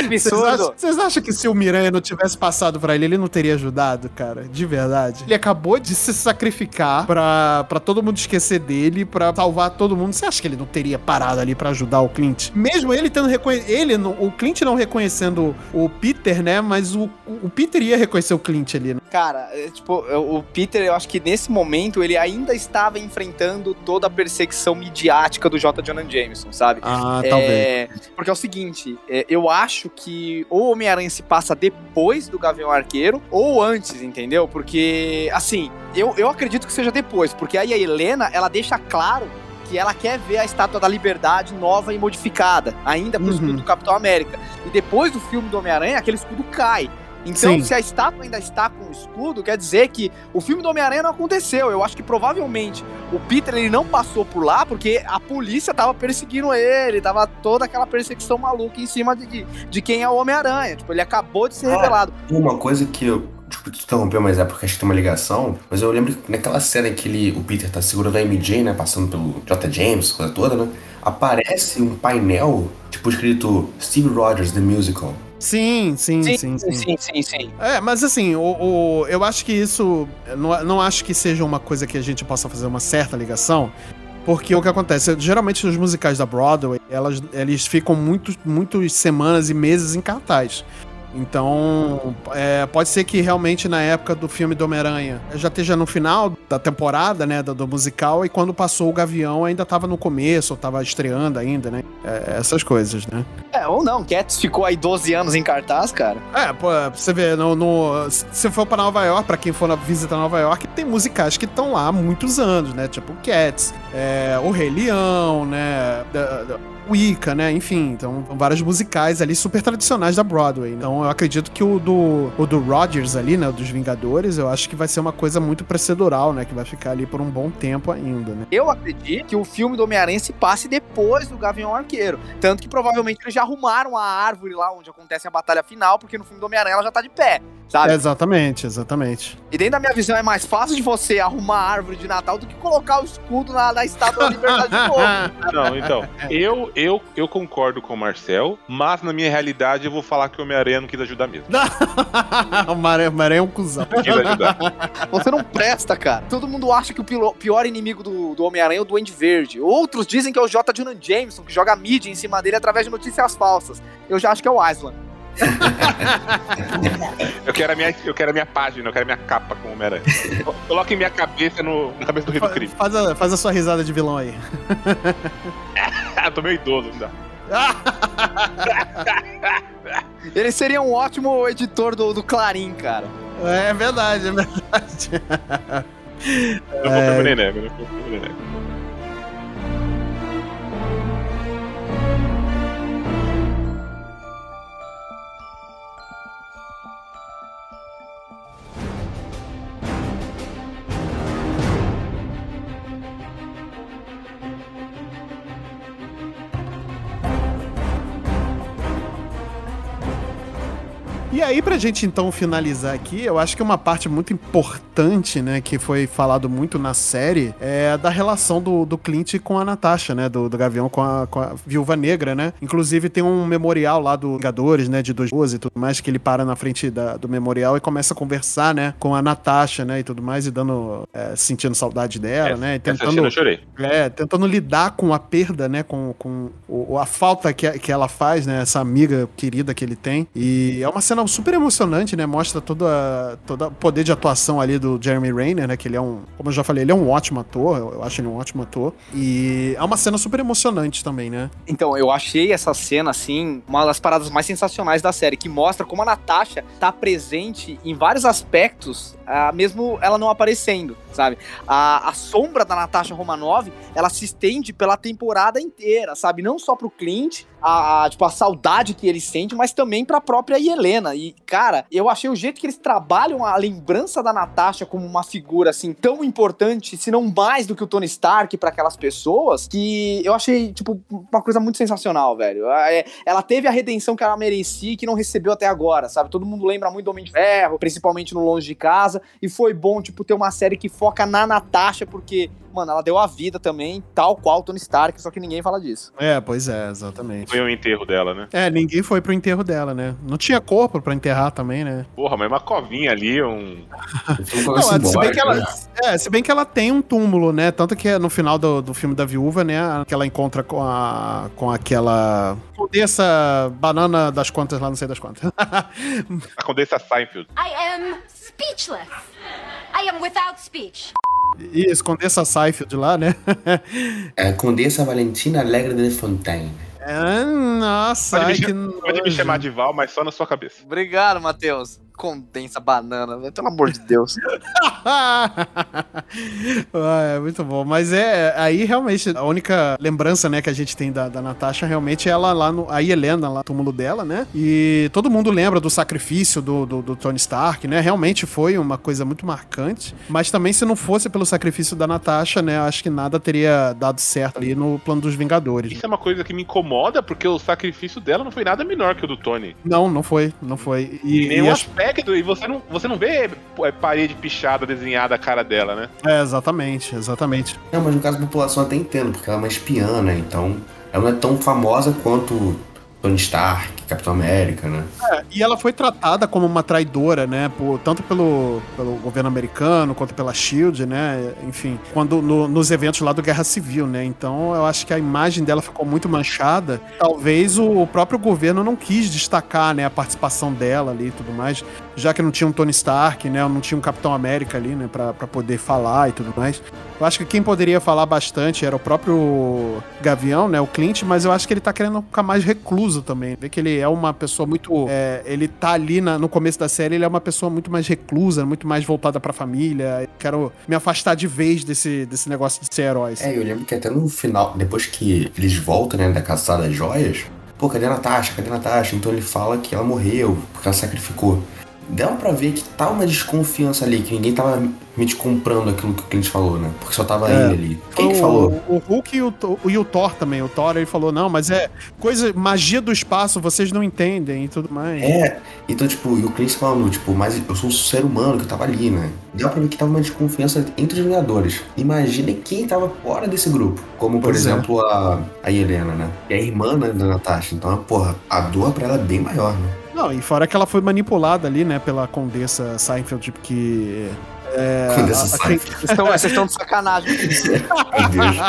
Vocês Absurdo. acham, vocês acham que se o Miranha não tivesse passado pra ele, ele não teria ajudado, cara? De verdade. Ele acabou de se sacrificar pra, pra todo mundo esquecer dele, pra salvar todo mundo. Você acha que ele não teria parado ali pra ajudar o Clint? Mesmo ele tendo reconhecido. Ele, o Clint não reconhecendo o Peter, né? Mas o, o Peter ia reconhecer o Clint ali, né? Cara, é, tipo, o Peter, eu acho que nesse momento ele ainda estava enfrentando toda a perseguição midiática do J. Jonah Jameson, sabe? Ah, talvez. É, porque é o seguinte, é, eu acho que ou o Homem-Aranha se passa depois do Gavião Arqueiro ou antes, entendeu? Porque, assim, eu, eu acredito que seja depois, porque aí a Helena, ela deixa claro que ela quer ver a Estátua da Liberdade nova e modificada, ainda pro Uhum. escudo do Capitão América. E depois do filme do Homem-Aranha, aquele escudo cai. Então, Sim. se a estátua ainda está com o escudo, quer dizer que o filme do Homem-Aranha não aconteceu. Eu acho que provavelmente o Peter ele não passou por lá porque a polícia tava perseguindo ele, tava toda aquela perseguição maluca em cima de, de, quem é o Homem-Aranha. Tipo, ele acabou de ser Ah. revelado. Uma coisa que eu. Desculpa te interromper, mas é porque acho que tem uma ligação. Mas eu lembro que naquela cena em que ele, o Peter tá segurando a MJ, né? Passando pelo J. James, coisa toda, né? Aparece um painel, tipo, escrito Steve Rogers, The Musical. Sim, sim, sim, sim. sim, sim, sim. É, mas assim, o, eu acho que isso. Não, não acho que seja uma coisa que a gente possa fazer uma certa ligação. Porque o que acontece? Geralmente os musicais da Broadway, elas, eles ficam muito, muitas semanas e meses em cartaz. Então, é, pode ser que realmente na época do filme do Homem-Aranha já esteja no final da temporada, né, do, do musical, e quando passou o Gavião ainda tava no começo, ou tava estreando ainda, né? É, essas coisas, né? É, ou não, Cats ficou aí 12 anos em cartaz, cara. É, pô, você ver, no, no- se você for pra Nova York, pra quem for na visita a Nova York, tem musicais que estão lá há muitos anos, né? Tipo Cats, é, O Rei Leão, né? Da, da- Wicca, né? Enfim, então vários musicais ali super tradicionais da Broadway. Então eu acredito que o do, o do Rogers ali, né? o Dos Vingadores, eu acho que vai ser uma coisa muito procedural, né? Que vai ficar ali por um bom tempo ainda, né? Eu acredito que o filme do Homem-Aranha se passe depois do Gavião Arqueiro. Tanto que provavelmente eles já arrumaram a árvore lá onde acontece a batalha final, porque no filme do Homem-Aranha ela já tá de pé, sabe? Exatamente, exatamente. E dentro da minha visão é mais fácil de você arrumar a árvore de Natal do que colocar o escudo na, na estátua da liberdade de novo. *laughs* Não, então, eu, eu, eu concordo com o Marcel, mas na minha realidade eu vou falar que o Homem-Aranha não quis ajudar mesmo. *laughs* o Maré é um cuzão. Não quis ajudar. Você não presta, cara. Todo mundo acha que o pior inimigo do, do Homem-Aranha é o Duende Verde. Outros dizem que é o J. Jonah Jameson, que joga mídia em cima dele através de notícias falsas. Eu já acho que é o Island. *laughs* Eu quero a minha, eu quero a minha página, eu quero a minha capa com o Homem-Aranha. Coloquem minha cabeça no, na cabeça do rei do crime. Faz a, faz a sua risada de vilão aí. *laughs* Ah, tô meio idoso, não dá. *laughs* Ele seria um ótimo editor do, do Clarim, cara. É verdade, é verdade. Eu vou pro Neném, eu vou pro Neném. E aí, pra gente então finalizar aqui, eu acho que uma parte muito importante, né, que foi falado muito na série, é da relação do, do Clint com a Natasha, né, do, do Gavião com a, com a Viúva Negra, né. Inclusive tem um memorial lá do Vingadores, né, de dois ruas e tudo mais, que ele para na frente da- do memorial e começa a conversar, né, com a Natasha, né, e tudo mais, e dando, é, sentindo saudade dela, né, e tentando... É, tentando lidar com a perda, né? Com, com o- a falta que, que ela faz, né? Essa amiga querida que ele tem. E é uma cena super emocionante, né? Mostra todo, o poder de atuação ali do Jeremy Renner, né? Que ele é um, como eu já falei, ele é um ótimo ator. Eu, eu acho ele um ótimo ator. E é uma cena super emocionante também, né? Então, eu achei essa cena, assim, uma das paradas mais sensacionais da série, que mostra como a Natasha tá presente em vários aspectos, ah, mesmo ela não aparecendo, sabe? A, a sombra da Natasha Romanov, ela se estende pela temporada inteira, sabe? Não só pro Clint, a, a, tipo, a saudade que ele sente, mas também pra própria Helena. E, cara, eu achei o jeito que eles trabalham a lembrança da Natasha como uma figura, assim, tão importante, se não mais do que o Tony Stark pra aquelas pessoas, que eu achei, tipo, uma coisa muito sensacional, velho. É, Ela teve a redenção que ela merecia e que não recebeu até agora, sabe? Todo mundo lembra muito do Homem de Ferro, principalmente no Longe de Casa, e foi bom, tipo, ter uma série que foca na Natasha, porque, mano, ela deu a vida também, tal qual o Tony Stark, só que ninguém fala disso. É, pois é, exatamente. Foi o enterro dela, né? É, ninguém foi pro enterro dela, né? Não tinha corpo pra enterrar também, né? Porra, mas uma covinha ali, um. Não, coisa se bem, que ela, né? é, se bem que ela tem um túmulo, né? Tanto que no final do, do filme da viúva, né? Que ela encontra com a. com aquela. Condessa banana das contas lá, não sei das contas. *laughs* A Condessa Seinfeld. I am speechless. I am without speech. Isso, Condessa Seinfeld lá, né? *laughs* É Condessa Valentina Alegre de Fontaine. É, nossa, Pode, ai, me, pode me chamar de Val, mas só na sua cabeça. Obrigado, Matheus. Condensa banana. Pelo amor de Deus. *laughs* Ah, é muito bom. Mas é, aí realmente, a única lembrança, né, que a gente tem da, da Natasha realmente é ela lá no. A Helena lá no túmulo dela, né? E todo mundo lembra do sacrifício do, do, do Tony Stark, né? Realmente foi uma coisa muito marcante. Mas também, se não fosse pelo sacrifício da Natasha, né? Acho que nada teria dado certo ali no plano dos Vingadores. Isso é uma coisa que me incomoda, porque o sacrifício dela não foi nada menor que o do Tony. Não, não foi, não foi. E, Em nenhum e acho- e você não, você não vê é, parede pichada desenhada a cara dela, né? É, exatamente, exatamente. Não, mas no caso da população até entendo, porque ela é uma espiã, né? Então, ela não é tão famosa quanto Tony Stark, Capitão América, né? E ela foi tratada como uma traidora, né? Por, tanto pelo, pelo governo americano quanto pela Shield, né? Enfim, quando no- nos eventos lá do Guerra Civil, né? Então eu acho que a imagem dela ficou muito manchada. Talvez o, o próprio governo não quis destacar, né? A participação dela ali e tudo mais, já que não tinha um Tony Stark, né? Não tinha um Capitão América ali, né? Pra, pra poder falar e tudo mais. Eu acho que quem poderia falar bastante era o próprio Gavião, né? O Clint, mas eu acho que ele tá querendo ficar mais recluso também. Vê que ele é uma pessoa muito. é, ele tá ali na- no começo da série, ele é uma pessoa muito mais reclusa, muito mais voltada pra família. Quero me afastar de vez desse, desse negócio de ser herói. É, eu lembro que até no final, depois que eles voltam, né, da caçada das joias, pô, cadê a Natasha? Cadê a Natasha? Então ele fala que ela morreu, porque ela sacrificou. Dava pra ver que tá uma desconfiança ali, que ninguém tava realmente comprando aquilo que o Clint falou, né? Porque só tava É. ele ali. Quem que o, falou? o Hulk e o, Thor- e o Thor também. O Thor, ele falou, não, mas é coisa, magia do espaço, vocês não entendem e tudo mais. É, então, tipo, e o Clint falando, tipo, mas eu sou um ser humano que tava ali, né? Dá pra ver que tava uma desconfiança entre os Vingadores. Imaginem quem tava fora desse grupo. Como, por Pois é. exemplo, a, a Helena, né? Que é a irmã né, da Natasha. Então, porra, a dor pra ela é bem maior, né? Não, e fora que ela foi manipulada ali, né, pela Condessa Seinfeld, que. É, Condessa a- a- Seinfeld. Vocês estão, de sacanagem.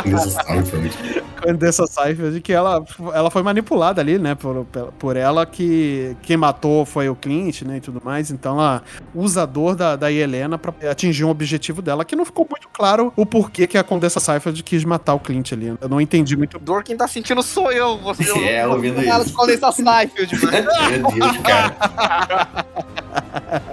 Condessa. Condessa Seinfeld, que ela, ela foi manipulada ali, né, por, por ela, que quem matou foi o Clint, né, e tudo mais. Então, ela usa a dor da, da Helena pra atingir um objetivo dela, que não ficou muito claro o porquê que a Condessa Seinfeld quis matar o Clint ali. Eu não entendi muito. Dor quem tá sentindo sou eu. Você *laughs* É, ouvindo Ela isso. escolheu essa Seinfeld, *laughs* mano. Meu Deus, cara.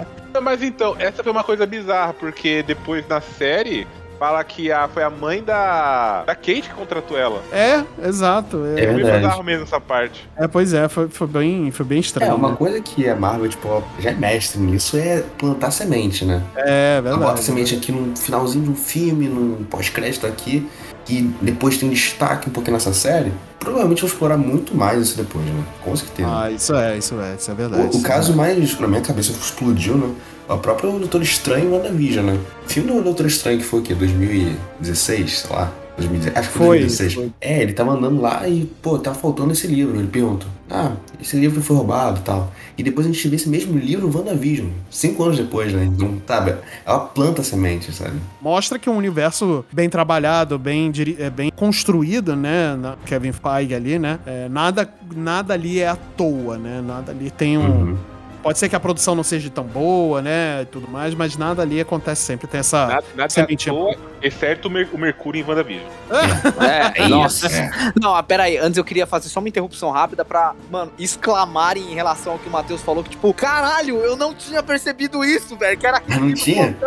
*laughs* Não, Mas então, essa foi uma coisa bizarra, porque depois na série fala que a, foi a mãe da, da Kate que contratou ela. É, exato. É É, Foi verdade. bizarro mesmo essa parte. é, pois é, foi, foi bem, foi bem É, estranho. uma né? coisa que a Marvel, tipo, já é mestre nisso é plantar semente, né? É, Ela verdade. bota semente aqui no finalzinho de um filme, num pós-crédito aqui, e depois tem destaque um pouquinho nessa série. Provavelmente vão explorar muito mais isso depois, né? Com certeza. Ah, isso é, isso é, isso é verdade. o, o caso mais, na minha cabeça, explodiu, né? É o próprio Doutor Estranho e WandaVision, né? O filme do Doutor Estranho que foi o quê? 2016, sei lá. 2016, acho que foi Foi, 2016. foi. É, ele tava andando lá e, pô, tá faltando esse livro. Ele pergunta, ah, esse livro foi roubado e tal. E depois a gente vê esse mesmo livro WandaVision, cinco anos depois, né? Então, sabe, ela planta semente, sabe? Mostra que um universo bem trabalhado, bem, é, bem construído, né? Na Kevin Feige ali, né? É, nada, nada ali é à toa, né? Nada ali tem um. Uhum. Pode ser que a produção não seja tão boa, né? e Tudo mais, mas nada ali acontece sempre. Tem essa. Nada, nada é sementinha. toa, exceto o, Mer- o Mercúrio em WandaVision. *laughs* É, nossa. É. Não, ah, pera aí, antes eu queria fazer só uma interrupção rápida pra, mano, exclamarem em relação ao que o Matheus falou, que tipo, caralho, eu não tinha percebido isso, velho, que era aquele Não livro tinha?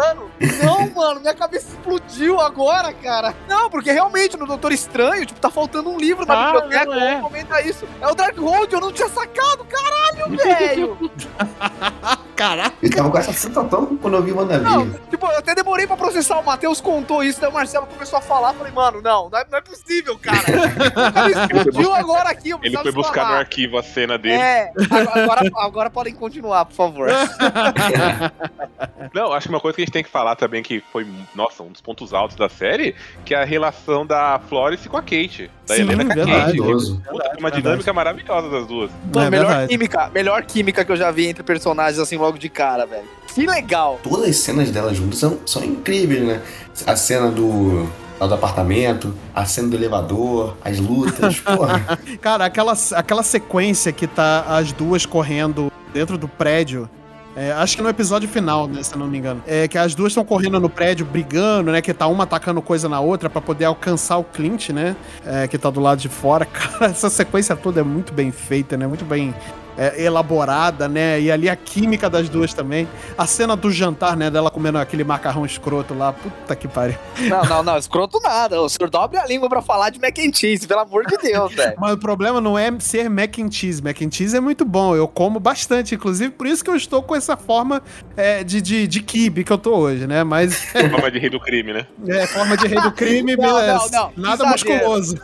Não, *laughs* mano, minha cabeça explodiu agora, cara. Não, porque realmente no Doutor Estranho, tipo, tá faltando um livro na Ah, biblioteca, é. comenta isso. É o Darkhold, eu não tinha sacado, caralho, *laughs* velho. *laughs* Caraca! Eu tava com essa sensação quando eu vi o WandaVision. Não, tipo, eu até demorei pra processar. O Matheus contou isso, daí o Marcelo começou a falar. Falei, mano, não, não é, não é possível, cara. *laughs* Cara, explodiu agora aqui. eu Ele foi buscar no exclamar. arquivo a cena dele. É, agora, agora, podem continuar, por favor. *laughs* Não, acho que uma coisa que a gente tem que falar também, que foi, nossa, um dos pontos altos da série, que é a relação da Florence com a Kate. Da Sim, Helena com a verdade. Kate. Maravilhoso. Puta, uma dinâmica maravilhosa das duas. Mano, É melhor verdade. química, melhor química que eu já vi entre personagens assim logo de cara, velho. Que legal. Todas as cenas delas juntas são, são incríveis, né? A cena do, do apartamento, a cena do elevador, as lutas, *laughs* porra. Cara, aquela, aquela sequência que tá as duas correndo dentro do prédio É, acho que no episódio final, né, se eu não me engano. É que as duas estão correndo no prédio, brigando, né? Que tá uma atacando coisa na outra pra poder alcançar o Clint, né? É, que tá do lado de fora. *laughs* Cara, essa sequência toda é muito bem feita, né? Muito bem é, elaborada, né? E ali a química das duas também. A cena do jantar, né? Dela comendo aquele macarrão escroto lá. Puta que pariu. Não, não, não, escroto nada. O senhor dobre a língua pra falar de mac and cheese, pelo amor de Deus, *laughs* velho. Mas o problema não é ser mac and cheese. Mac and cheese é muito bom. Eu como bastante, inclusive, por isso que eu estou com essa forma é, de, de, de kibe que eu tô hoje, né? Mas *laughs* Forma de rei do crime, né? é forma de rei do crime, Não, beleza. não, não. Nada Exagero. musculoso.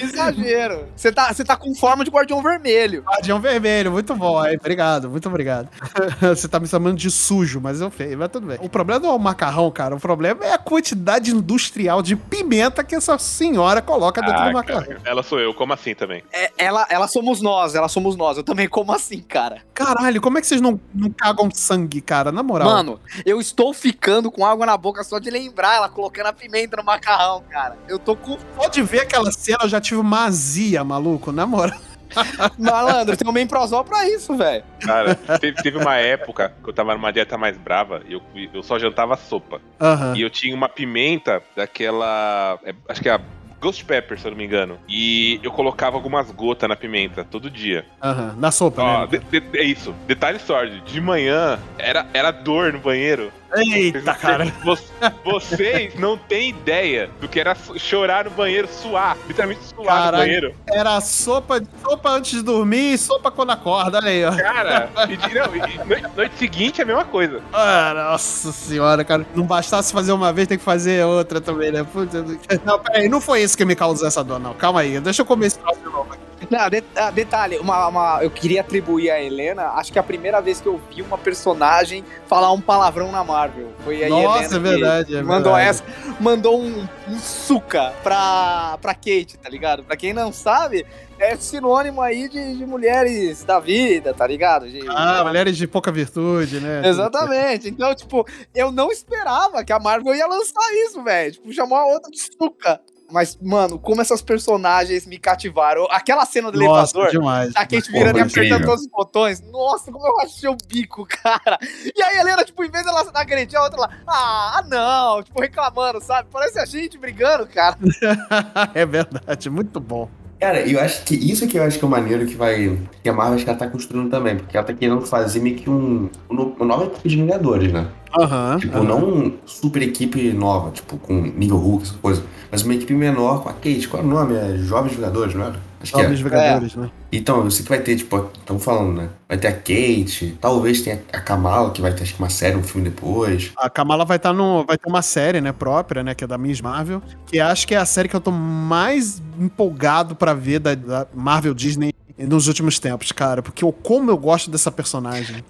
Exagero. Você tá, você tá com forma de guardião vermelho. Guardião vermelho, muito bom. Aí, obrigado, muito obrigado. *laughs* Você tá me chamando de sujo, mas eu fiz, mas tudo bem. O problema não é o macarrão, cara. O problema é a quantidade industrial de pimenta que essa senhora coloca dentro do Ah, macarrão. cara, ela sou eu, como assim também? É, ela, ela somos nós, ela somos nós. Eu também como assim, cara. Caralho, como é que vocês não, não cagam sangue, cara? Na moral. Mano, eu estou ficando com água na boca só de lembrar ela colocando a pimenta no macarrão, cara. Eu tô com. Pode ver aquela cena, eu já tive uma azia, maluco, na moral. *laughs* Malandro, tem um Memprozol pra isso, velho. Cara, teve, teve uma época que eu tava numa dieta mais brava e eu, eu só jantava sopa. Aham. E eu tinha uma pimenta daquela. é, acho que é a Ghost Pepper, se eu não me engano. E eu colocava algumas gotas na pimenta todo dia. Aham. Na sopa, Ó, né? de- de- é isso. Detalhe sorte. De manhã era, era dor no banheiro. Eita, cara. Vo- Vocês *laughs* não têm ideia do que era chorar no banheiro, suar. Literalmente suar Caralho. no banheiro. Era sopa, sopa antes de dormir e sopa quando acorda, olha aí, ó. Cara, e, não, e noite, noite seguinte é a mesma coisa. Ah, nossa senhora, cara. Não bastasse fazer uma vez, tem que fazer outra também, né? Puta Não, peraí, não foi isso que me causou essa dor, não. Calma aí, deixa eu comer esse troço de novo aqui. Não, de- ah, detalhe, uma, uma- eu queria atribuir a Helena, acho que é a primeira vez que eu vi uma personagem falar um palavrão na Marvel. Foi a Nossa, Helena é verdade, é mandou verdade. essa, mandou um, um suca pra, pra Kate, tá ligado? Pra quem não sabe, é sinônimo aí de, de mulheres da vida, tá ligado? De- Ah, mulheres de pouca virtude, né? Exatamente. Então, tipo, eu não esperava que a Marvel ia lançar isso, velho. Tipo, chamou a outra de suca. Mas, mano, como essas personagens me cativaram. Aquela cena do Nossa, elevador, demais. a Kate Pô, virando e apertando incrível. todos os botões. Nossa, como eu achei o bico, *laughs* cara. E aí a Helena, tipo, em vez dela agredir a outra lá, ah, não, tipo, reclamando, sabe? Parece a gente brigando, cara. *laughs* é verdade, muito bom. Cara, eu acho que isso que eu acho que é o maneiro que vai. Que a Marvel acho que ela tá construindo também, porque ela tá querendo fazer meio que um. um- Uma nova equipe de Vingadores, né? Aham. Tipo, aham. não super equipe nova, tipo, com nível Hulk, essa coisa. Mas uma equipe menor com a Kate. Qual é o nome? É Jovens Vingadores, não era? Acho que é. Jovens Vingadores, né? Então, eu sei que vai ter, tipo, estamos falando, né? Vai ter a Kate, talvez tenha a Kamala, que vai ter acho que uma série, um filme depois. A Kamala vai estar no. Vai ter uma série, né, própria, né? Que é da Miss Marvel. Que acho que é a série que eu tô mais empolgado pra ver da, da Marvel Disney nos últimos tempos, cara. Porque eu, como eu gosto dessa personagem.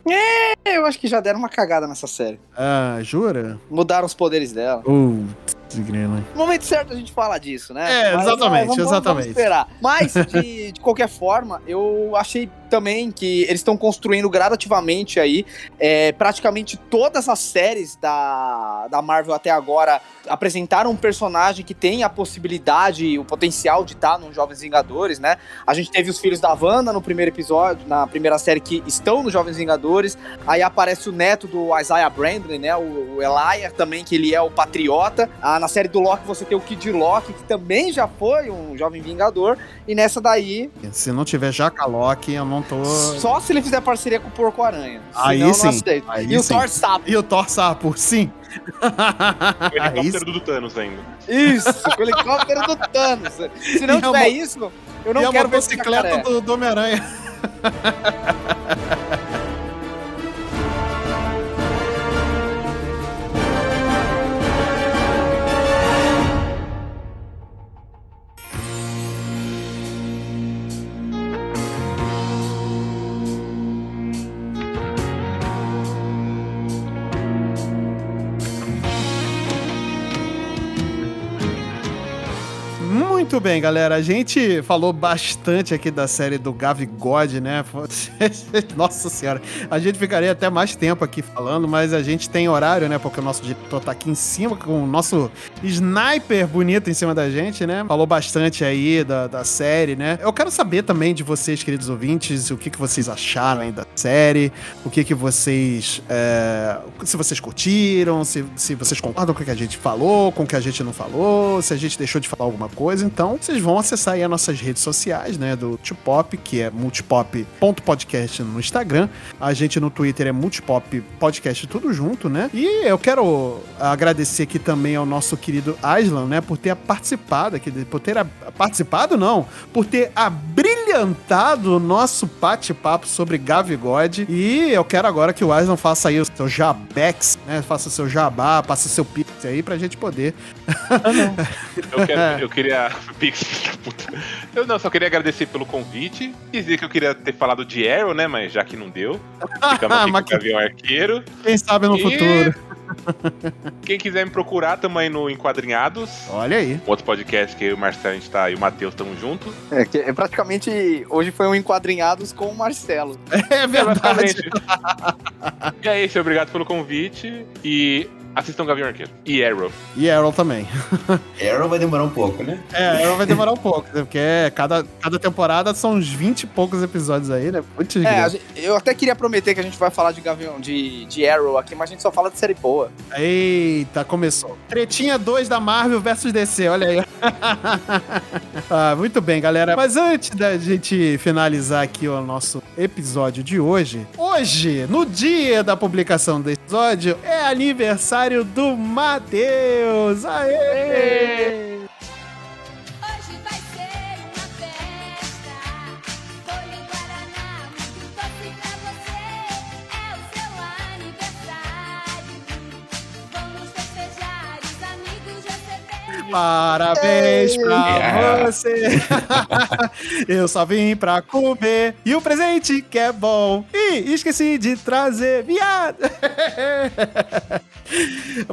Eu acho que já deram uma cagada nessa série. Ah, jura? Mudaram os poderes dela. Uh. No momento certo a gente fala disso, né? É, Mas, exatamente, é, vamos- vamos- exatamente. Vamos esperar. Mas, de, de qualquer forma, eu achei também que eles estão construindo gradativamente aí. é, praticamente todas as séries da, da Marvel até agora apresentaram um personagem que tem a possibilidade o potencial de estar nos Jovens Vingadores, né? A gente teve os filhos da Wanda no primeiro episódio, na primeira série que estão nos Jovens Vingadores. Aí aparece o neto do Isaiah Brandley, né? O, o Elijah também, que ele é o patriota. Ah, na série do Loki você tem o Kid Loki, que também já foi um jovem vingador. E nessa daí, Se não tiver Jaca Loki, eu não tô. só se ele fizer parceria com o Porco-Aranha. Aí Senão, sim, aí e o sim. Thor Sapo. E o Thor Sapo, sim. O *laughs* Aí helicóptero do Thanos ainda. Isso, com o helicóptero do Thanos. Se não E a tiver mo- isso, eu não e a quero ver esse motocicleta do, do Homem-Aranha. *laughs* Muito bem, galera. A gente falou bastante aqui da série do Gavi God, né? *laughs* Nossa senhora. A gente ficaria até mais tempo aqui falando, mas a gente tem horário, né? Porque o nosso diretor tá aqui em cima com o nosso sniper bonito em cima da gente, né? Falou bastante aí da, da série, né? Eu quero saber também de vocês, queridos ouvintes, o que, que vocês acharam aí da série, o que, que vocês. é, se vocês curtiram, se, se vocês concordam com o que a gente falou, com o que a gente não falou, se a gente deixou de falar alguma coisa. Então, vocês vão acessar aí as nossas redes sociais, né? Do Multipop, que é multipop.podcast no Instagram. A gente no Twitter é Multipop Podcast tudo junto, né? E eu quero agradecer aqui também ao nosso querido Aslan, né? Por ter participado aqui, por ter a- participado não, por ter abrilhantado o nosso bate-papo sobre Gavigode. E eu quero agora que o Aslan faça aí o seu jabex, né? Faça o seu jabá, passe seu pix aí pra gente poder Eu, quero- eu queria. Pix, puta. Eu não, só queria agradecer pelo convite. Dizer que eu queria ter falado de Arrow, né? Mas já que não deu. Ficamos *laughs* aqui Mas com o Gavião Arqueiro. Quem sabe no E- futuro. *laughs* Quem quiser me procurar, tamo aí no Enquadrinhados. Olha aí. Outro podcast que eu e o Marcelo a gente tá, e o Matheus estamos juntos. É, que é praticamente. Hoje foi um enquadrinhados com o Marcelo. *laughs* É verdade. Basicamente. e é isso, obrigado pelo convite. E assistam Gavião Arqueiro. E Arrow. E Arrow também. *laughs* Arrow vai demorar um pouco, né? É, Arrow vai demorar um pouco, né? porque cada, cada temporada são uns 20 e poucos episódios aí, né? Muito É, gente- eu até queria prometer que a gente vai falar de Gavião, de, de Arrow aqui, mas a gente só fala de série boa. Eita, começou. Tretinha 2 da Marvel versus DC, olha aí. *laughs* ah, muito bem, galera. Mas antes da gente finalizar aqui o nosso episódio de hoje, hoje, no dia da publicação desse episódio, é aniversário do Matheus. Aê! Hoje vai ser uma festa. Folha em Guaraná, muito doce pra você. É o seu aniversário. Vamos festejar, os amigos receber. Parabéns pra Yeah. você. *laughs* Eu só vim pra comer. E o presente que é bom. Ih, esqueci de trazer viado. *laughs*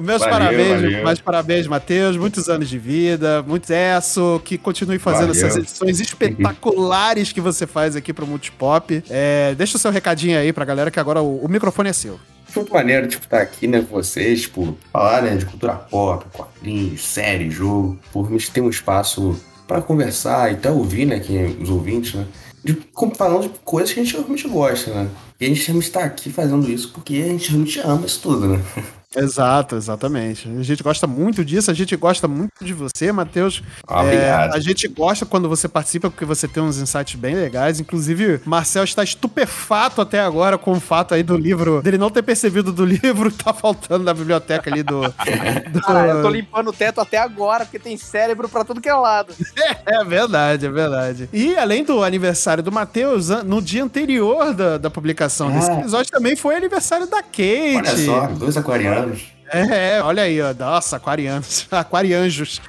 Meus Valeu, parabéns, valeu. mais parabéns, Matheus. Muitos anos de vida, muito sucesso. Que continue fazendo Valeu. essas edições espetaculares que você faz aqui pro Multipop. É, deixa o seu recadinho aí pra galera que agora o, o microfone é seu. Muito maneiro, tipo, estar aqui, né, com vocês, tipo, falar, né, de cultura pop, quadrinhos, série, jogo, por gente ter um espaço pra conversar e até ouvir, né, quem, os ouvintes, né, de, falando de coisas que a gente realmente gosta, né. E a gente realmente tá aqui fazendo isso porque a gente realmente ama isso tudo, né. *laughs* Exato, exatamente. A gente gosta muito disso, a gente gosta muito de você, Matheus. Ah, Obrigado. É, a gente gosta quando você participa, porque você tem uns insights bem legais. Inclusive, Marcel está estupefato até agora com o fato aí do livro, dele não ter percebido do livro que *laughs* tá faltando na biblioteca ali do. do- Cara, eu tô limpando o teto até agora, porque tem cérebro pra tudo que é lado. *laughs* É verdade, é verdade. E além do aniversário do Matheus, no dia anterior da, da publicação desse Ah. episódio também foi aniversário da Kate. Olha só, dois aquarianos anos é, olha aí, ó. Nossa, aquarianos. *laughs* Aquarianjos.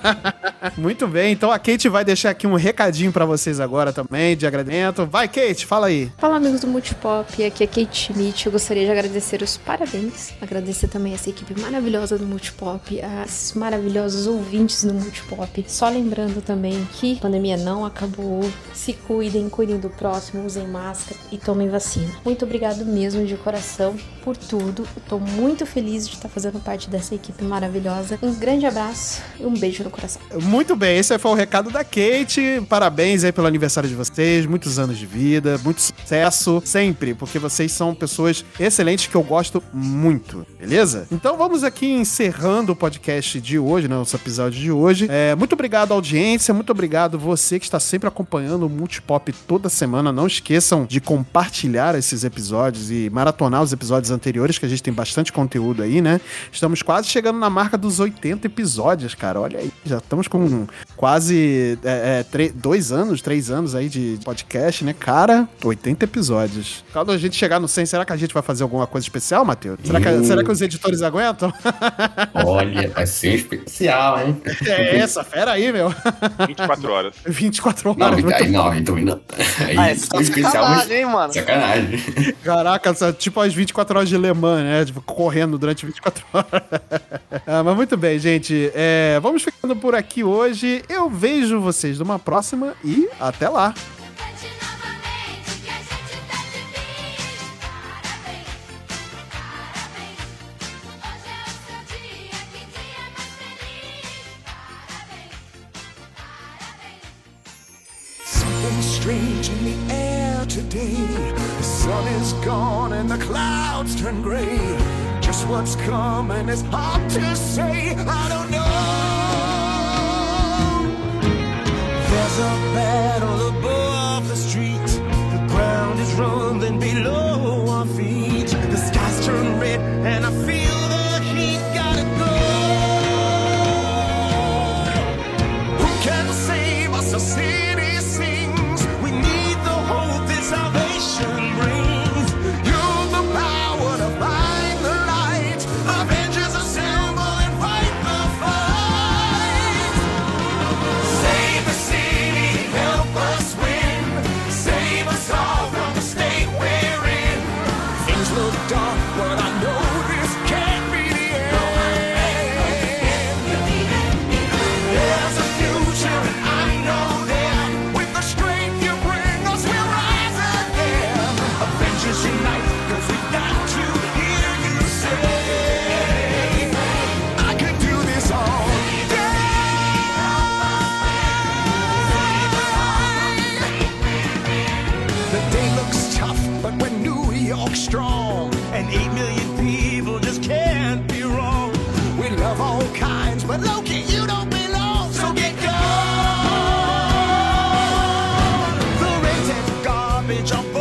*laughs* Muito bem, então a Kate vai deixar aqui um recadinho pra vocês agora também, de agradecimento. Vai, Kate, fala aí. Fala amigos do Multipop, aqui é Kate Schmidt. Eu gostaria de agradecer os parabéns, agradecer também essa equipe maravilhosa do Multipop, as maravilhosos ouvintes do Multipop. Só lembrando também que a pandemia não acabou. Se cuidem, cuidem do próximo, usem máscara e tomem vacina. Muito obrigado mesmo de coração por tudo. Eu tô muito feliz de estar fazendo parte dessa equipe maravilhosa. Um grande abraço um beijo no coração. Muito bem, esse foi o recado da Kate. Parabéns aí pelo aniversário de vocês, muitos anos de vida, muito sucesso sempre, porque vocês são pessoas excelentes que eu gosto muito, beleza? Então vamos aqui encerrando o podcast de hoje, né, nosso episódio de hoje. É, muito obrigado audiência, muito obrigado você que está sempre acompanhando o Multipop toda semana. Não esqueçam de compartilhar esses episódios e maratonar os episódios anteriores, que a gente tem bastante conteúdo aí, né? Estamos quase chegando na marca dos 80 episódios, cara cara. Olha aí, já estamos com quase é, é, dois anos, três anos aí de podcast, né? Cara, 80 episódios. Quando a gente chegar no 100, será que a gente vai fazer alguma coisa especial, Matheus? Será, que, será que os editores aguentam? Olha, vai ser especial, hein? É essa, fera aí, meu. 24 horas. 24 horas. Não, aí, não, então. Aí, ah, é, tá especial, mas... hein, mano? Sacanagem. Caraca, tipo as 24 horas de Le Mans, né? Tipo, correndo durante 24 horas. *laughs* ah, mas muito bem, gente. É, Vamos ficando por aqui hoje. Eu vejo vocês numa próxima e até lá! strange in the air today. The sun is gone and the clouds turn gray. just what's coming. is hard to say, I don't know. There's a battle above the street. The ground is rumbling below our feet. The sky's turned red, and I feel. jump